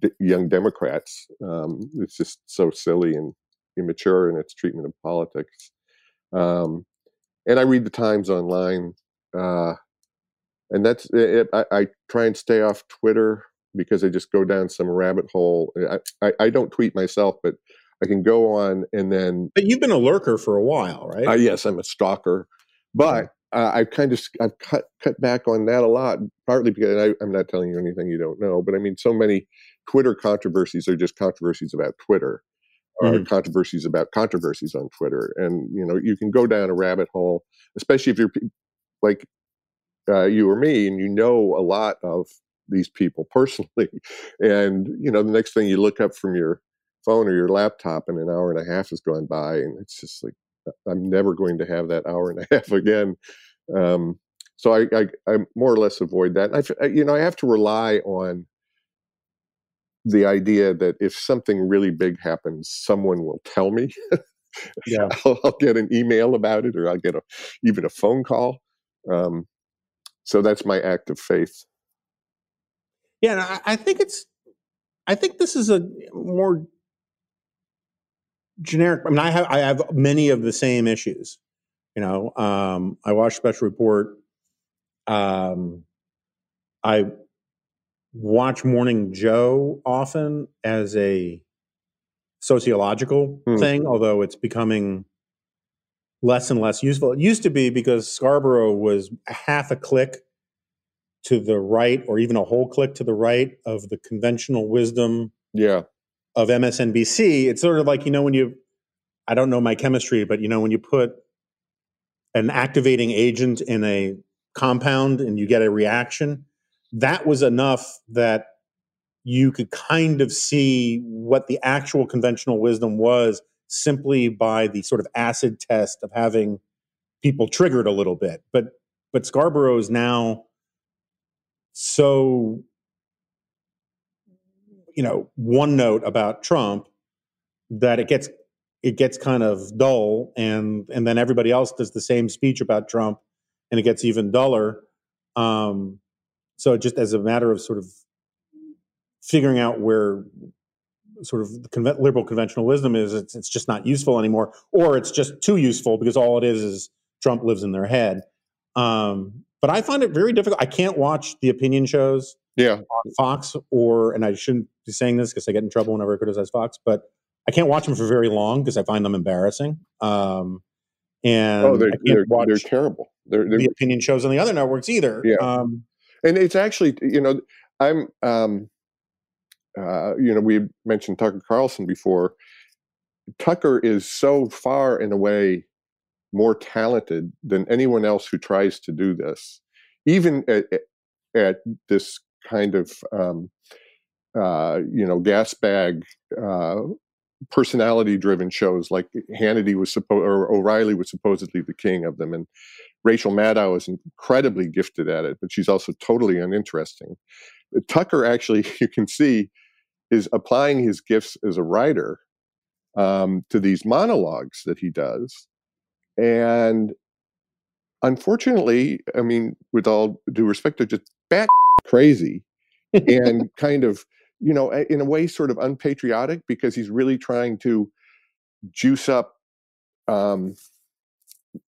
d- young Democrats. Um, it's just so silly and immature in its treatment of politics. Um, and I read the Times online, uh, and that's it. I, I try and stay off Twitter because I just go down some rabbit hole. Eh, I, I, I don't tweet myself, but I can go on and then But you've been a lurker for a while, right? uh, yes, I'm a stalker, but mm-hmm. uh, I've kind of I've cut cut back on that a lot. Partly because I, I'm not telling you anything you don't know, but I mean, so many Twitter controversies are just controversies about Twitter, or mm-hmm. controversies about controversies on Twitter, and you know, you can go down a rabbit hole, especially if you're like uh, you or me, and you know a lot of these people personally, and you know, the next thing you look up from your phone or your laptop, and an hour and a half has gone by, and it's just like I'm never going to have that hour and a half again. Um, so I, I, I more or less avoid that. And I, f- I- you know, I have to rely on the idea that if something really big happens, someone will tell me. yeah. I'll, I'll get an email about it, or I'll get a even a phone call. Um, so that's my act of faith. Yeah, and I, I think it's. I think this is a more generic. I mean, I have I have many of the same issues. You know, um, I watch Special Report. Um, I watch Morning Joe often as a sociological Hmm. thing, although it's becoming less and less useful. It used to be because Scarborough was half a click to the right, or even a whole click to the right of the conventional wisdom Yeah, of MSNBC. It's sort of like, you know, when you, I don't know my chemistry, but you know, when you put an activating agent in a compound and you get a reaction, that was enough that you could kind of see what the actual conventional wisdom was simply by the sort of acid test of having people triggered a little bit. But but Scarborough is now so you know one note about Trump that it gets it gets kind of dull and and then everybody else does the same speech about Trump and it gets even duller. Um, so just as a matter of sort of figuring out where sort of the liberal conventional wisdom is, it's, it's just not useful anymore, or it's just too useful because all it is is Trump lives in their head. Um, but I find it very difficult. I can't watch the opinion shows yeah. on Fox or, and I shouldn't be saying this because I get in trouble whenever I criticize Fox, but I can't watch them for very long because I find them embarrassing. Um, and oh, they're, they're, they're, terrible. They're, they're, the opinion shows on the other networks either. Yeah. Um, and it's actually, you know, I'm, um, uh, you know, we mentioned Tucker Carlson before. Tucker is so far and away more talented than anyone else who tries to do this, even at, at this kind of um, uh, you know gas bag uh, personality driven shows like Hannity was supposed or O'Reilly was supposedly the king of them, and Rachel Maddow is incredibly gifted at it, but she's also totally uninteresting. Tucker actually, you can see, is applying his gifts as a writer um, to these monologues that he does. And unfortunately, I mean, with all due respect, they're just bat crazy and kind of, you know, in a way, sort of unpatriotic because he's really trying to juice up, um,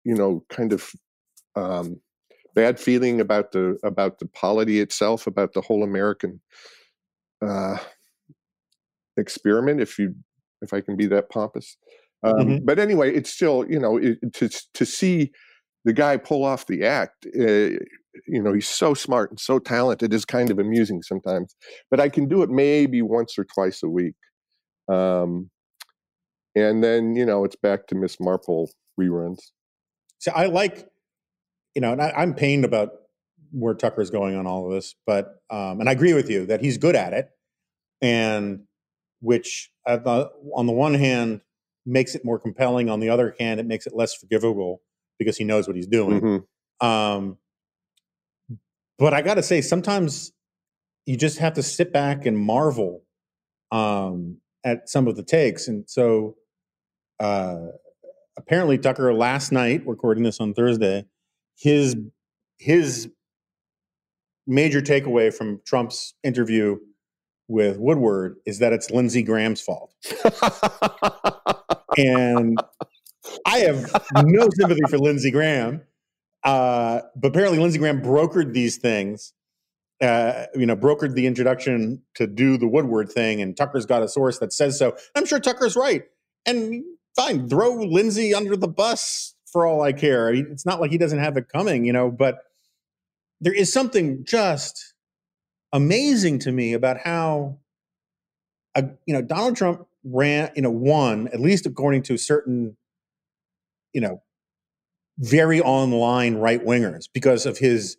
you know, kind of um, bad feeling about the about the polity itself, about the whole American uh, experiment, if you if I can be that pompous. Um, mm-hmm. But anyway, it's still you know it, to to see the guy pull off the act. Uh, you know, he's so smart and so talented is kind of amusing sometimes. But I can do it maybe once or twice a week, um, and then you know it's back to Miss Marple reruns. So I like, you know, and I, I'm pained about where Tucker's going on all of this, but um, and I agree with you that he's good at it, and which the, on the one hand makes it more compelling. On the other hand, it makes it less forgivable because he knows what he's doing. Mm-hmm. Um, but I got to say, sometimes you just have to sit back and marvel um, at some of the takes. And so, uh, apparently, Tucker last night, recording this on Thursday, his his major takeaway from Trump's interview with Woodward is that it's Lindsey Graham's fault. and I have no sympathy for Lindsey Graham. Uh, but apparently, Lindsey Graham brokered these things. Uh, you know, brokered the introduction to do the Woodward thing, and Tucker's got a source that says so. I'm sure Tucker's right, and fine, throw Lindsey under the bus for all I care. It's not like he doesn't have it coming, you know. But there is something just amazing to me about how, a, you know, Donald Trump ran, you know, won at least according to certain, you know, very online right wingers because of his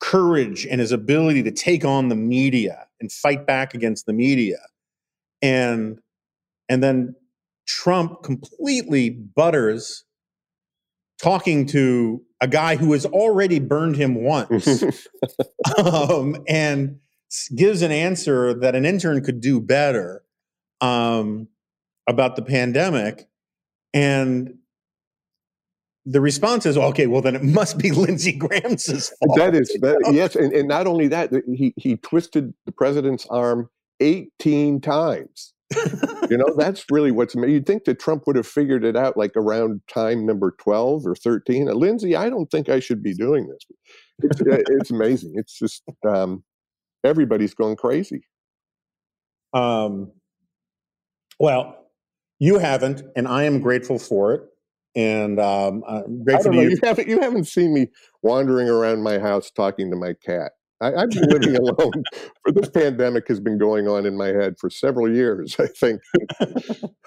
courage and his ability to take on the media and fight back against the media, and and then Trump completely butters talking to a guy who has already burned him once. Um, and gives an answer that an intern could do better um, about the pandemic. And the response is, okay, well, then it must be Lindsey Graham's fault. That is, that, yes. And, and not only that, he, he twisted the president's arm 18 times. you know, that's really what's you'd think that Trump would have figured it out like around time number 12 or 13. Lindsey, I don't think I should be doing this. It's, it's amazing. It's just, um, everybody's going crazy. Um, well, you haven't, and I am grateful for it. And um, I'm grateful know, you. You haven't, you haven't seen me wandering around my house talking to my cat. I, have been living alone for this pandemic has been going on in my head for several years. I think.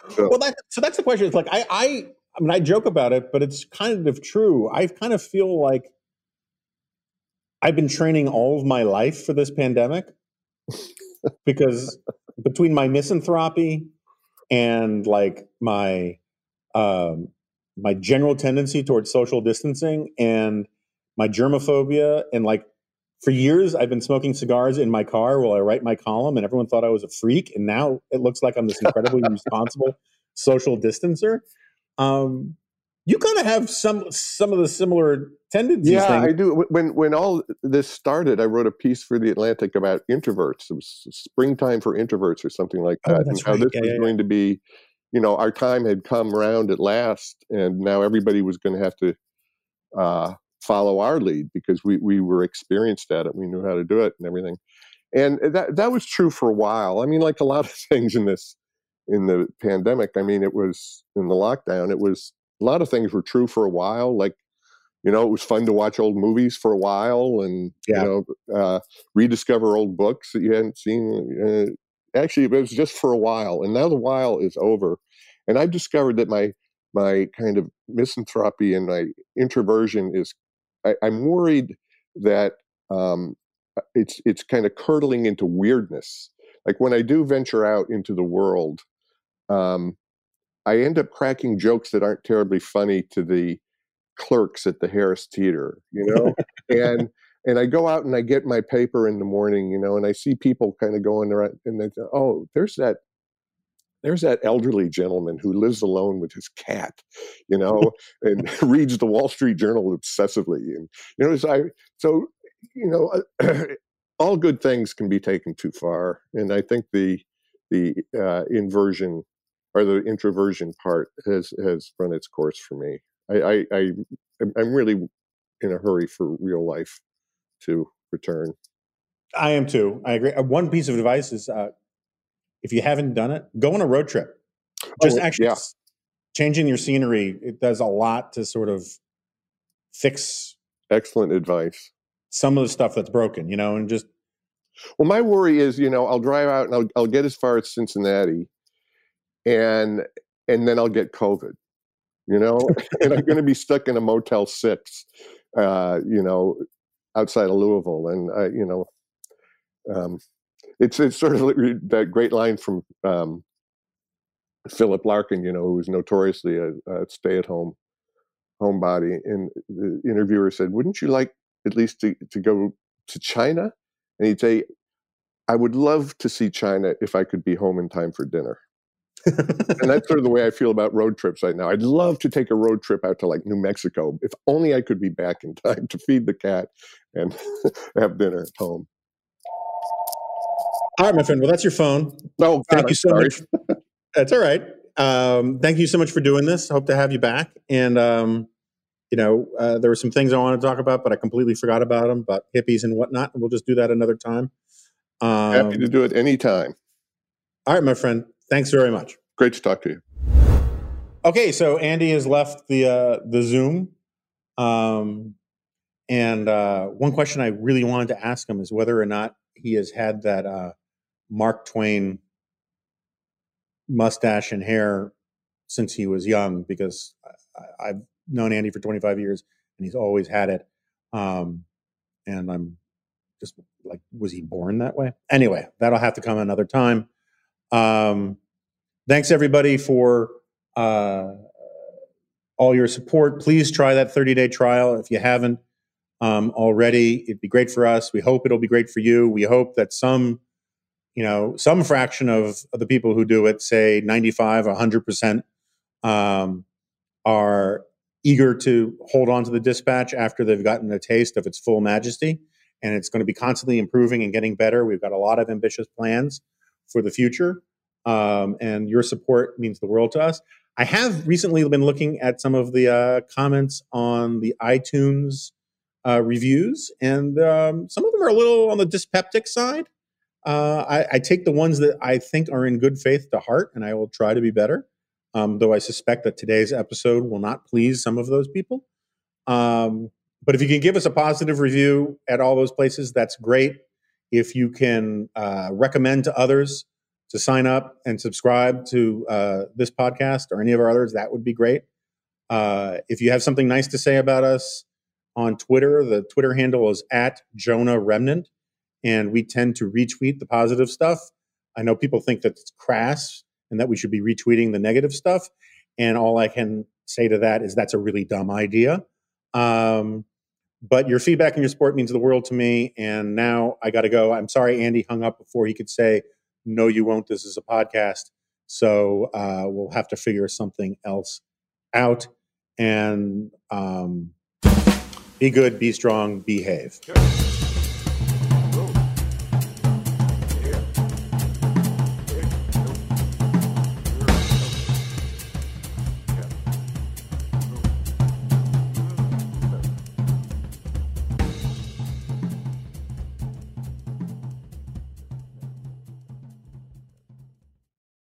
so. Well, that, so that's the question. It's like I, I, I mean, I joke about it, but it's kind of true. I kind of feel like I've been training all of my life for this pandemic. because between my misanthropy and like my um, my general tendency towards social distancing and my germophobia and like for years I've been smoking cigars in my car while I write my column and everyone thought I was a freak and now it looks like I'm this incredibly responsible social distancer. Um, you kind of have some some of the similar tendencies. Yeah, things. I do. When when all this started, I wrote a piece for the Atlantic about introverts. It was springtime for introverts or something like Oh, that, that's and how right. this Yeah, was yeah, going to be. You know, our time had come round at last, and now everybody was going to have to uh, follow our lead because we we were experienced at it. We knew how to do it and everything, and that that was true for a while. I mean, like a lot of things in this in the pandemic. I mean, it was in the lockdown. It was a lot of things were true for a while. Like, you know, it was fun to watch old movies for a while, and Yeah. you know, uh, rediscover old books that you hadn't seen. Uh, actually, it was just for a while, and now the while is over. And I've discovered that my my kind of misanthropy and my introversion is. I, I'm worried that um, it's it's kind of curdling into weirdness. Like when I do venture out into the world, um, I end up cracking jokes that aren't terribly funny to the clerks at the Harris Teeter, you know, and and I go out and I get my paper in the morning, you know, and I see people kind of going around and they say, oh, there's that there's that elderly gentleman who lives alone with his cat, you know, and reads the Wall Street Journal obsessively, and you know, so I so you know, all good things can be taken too far, and I think the the uh, inversion or the introversion part has has run its course for me. I, I, I I'm- really in a hurry for real life to return. I am too. I agree. Uh, One piece of advice is uh, if you haven't done it, go on a road trip. Just Oh, actually yeah. changing your scenery, it does a lot to sort of fix Excellent advice. some of the stuff that's broken, you know, and just Well, my worry is, you know, I'll drive out and I'll, I'll get as far as Cincinnati, and and then I'll get COVID, you know, and I'm going to be stuck in a Motel Six, uh, you know, outside of Louisville, and I, you know, um, it's it's sort of that great line from um, Philip Larkin, you know, who was notoriously a, a stay-at-home homebody, and the interviewer said, "Wouldn't you like at least to to go to China?" And he'd say, I would love to see China if I could be home in time for dinner. And that's sort of the way I feel about road trips right now. I'd love to take a road trip out to like New Mexico if only I could be back in time to feed the cat and have dinner at home. all right, my friend. Well, that's your phone. Oh, God, Thank I'm you so sorry. much. That's all right. Um, thank you so much for doing this. Hope to have you back. And um, you know, uh, there were some things I wanted to talk about, but I completely forgot about them, about hippies and whatnot. And we'll just do that another time. Um, Happy to do it anytime. all right, my friend. Thanks very much. Great to talk to you. Okay, so Andy has left the uh, the Zoom, um, and uh, one question I really wanted to ask him is whether or not he has had that uh, Mark Twain mustache and hair since he was young, because I, I've known Andy for 25 years and he's always had it, um, and I'm just like, was he born that way? Anyway, that'll have to come another time. Um, thanks everybody for uh, all your support. Please try that 30 day trial if you haven't um, already. It'd be great for us. We hope it'll be great for you. We hope that some, you know, some fraction of, of the people who do it, say 95, 100%, um, are eager to hold on to the dispatch after they've gotten a taste of its full majesty. And it's going to be constantly improving and getting better. We've got a lot of ambitious plans for the future. Um, and your support means the world to us. I have recently been looking at some of the uh, comments on the iTunes uh, reviews, and um, some of them are a little on the dyspeptic side. Uh, I, I take the ones that I think are in good faith to heart, and I will try to be better. Um, though I suspect that today's episode will not please some of those people. Um, but if you can give us a positive review at all those places, that's great. If you can uh, recommend to others to sign up and subscribe to uh, this podcast or any of our others, that would be great. Uh, if you have something nice to say about us on Twitter, the Twitter handle is at Jonah Remnant. and we tend to retweet the positive stuff. I know people think that it's crass and that we should be retweeting the negative stuff. And all I can say to that is that's a really dumb idea. Um, but your feedback and your support means the world to me. And now I got to go. I'm sorry Andy hung up before he could say, no, you won't. This is a podcast. So uh, we'll have to figure something else out. And um, be good, be strong, behave. Sure.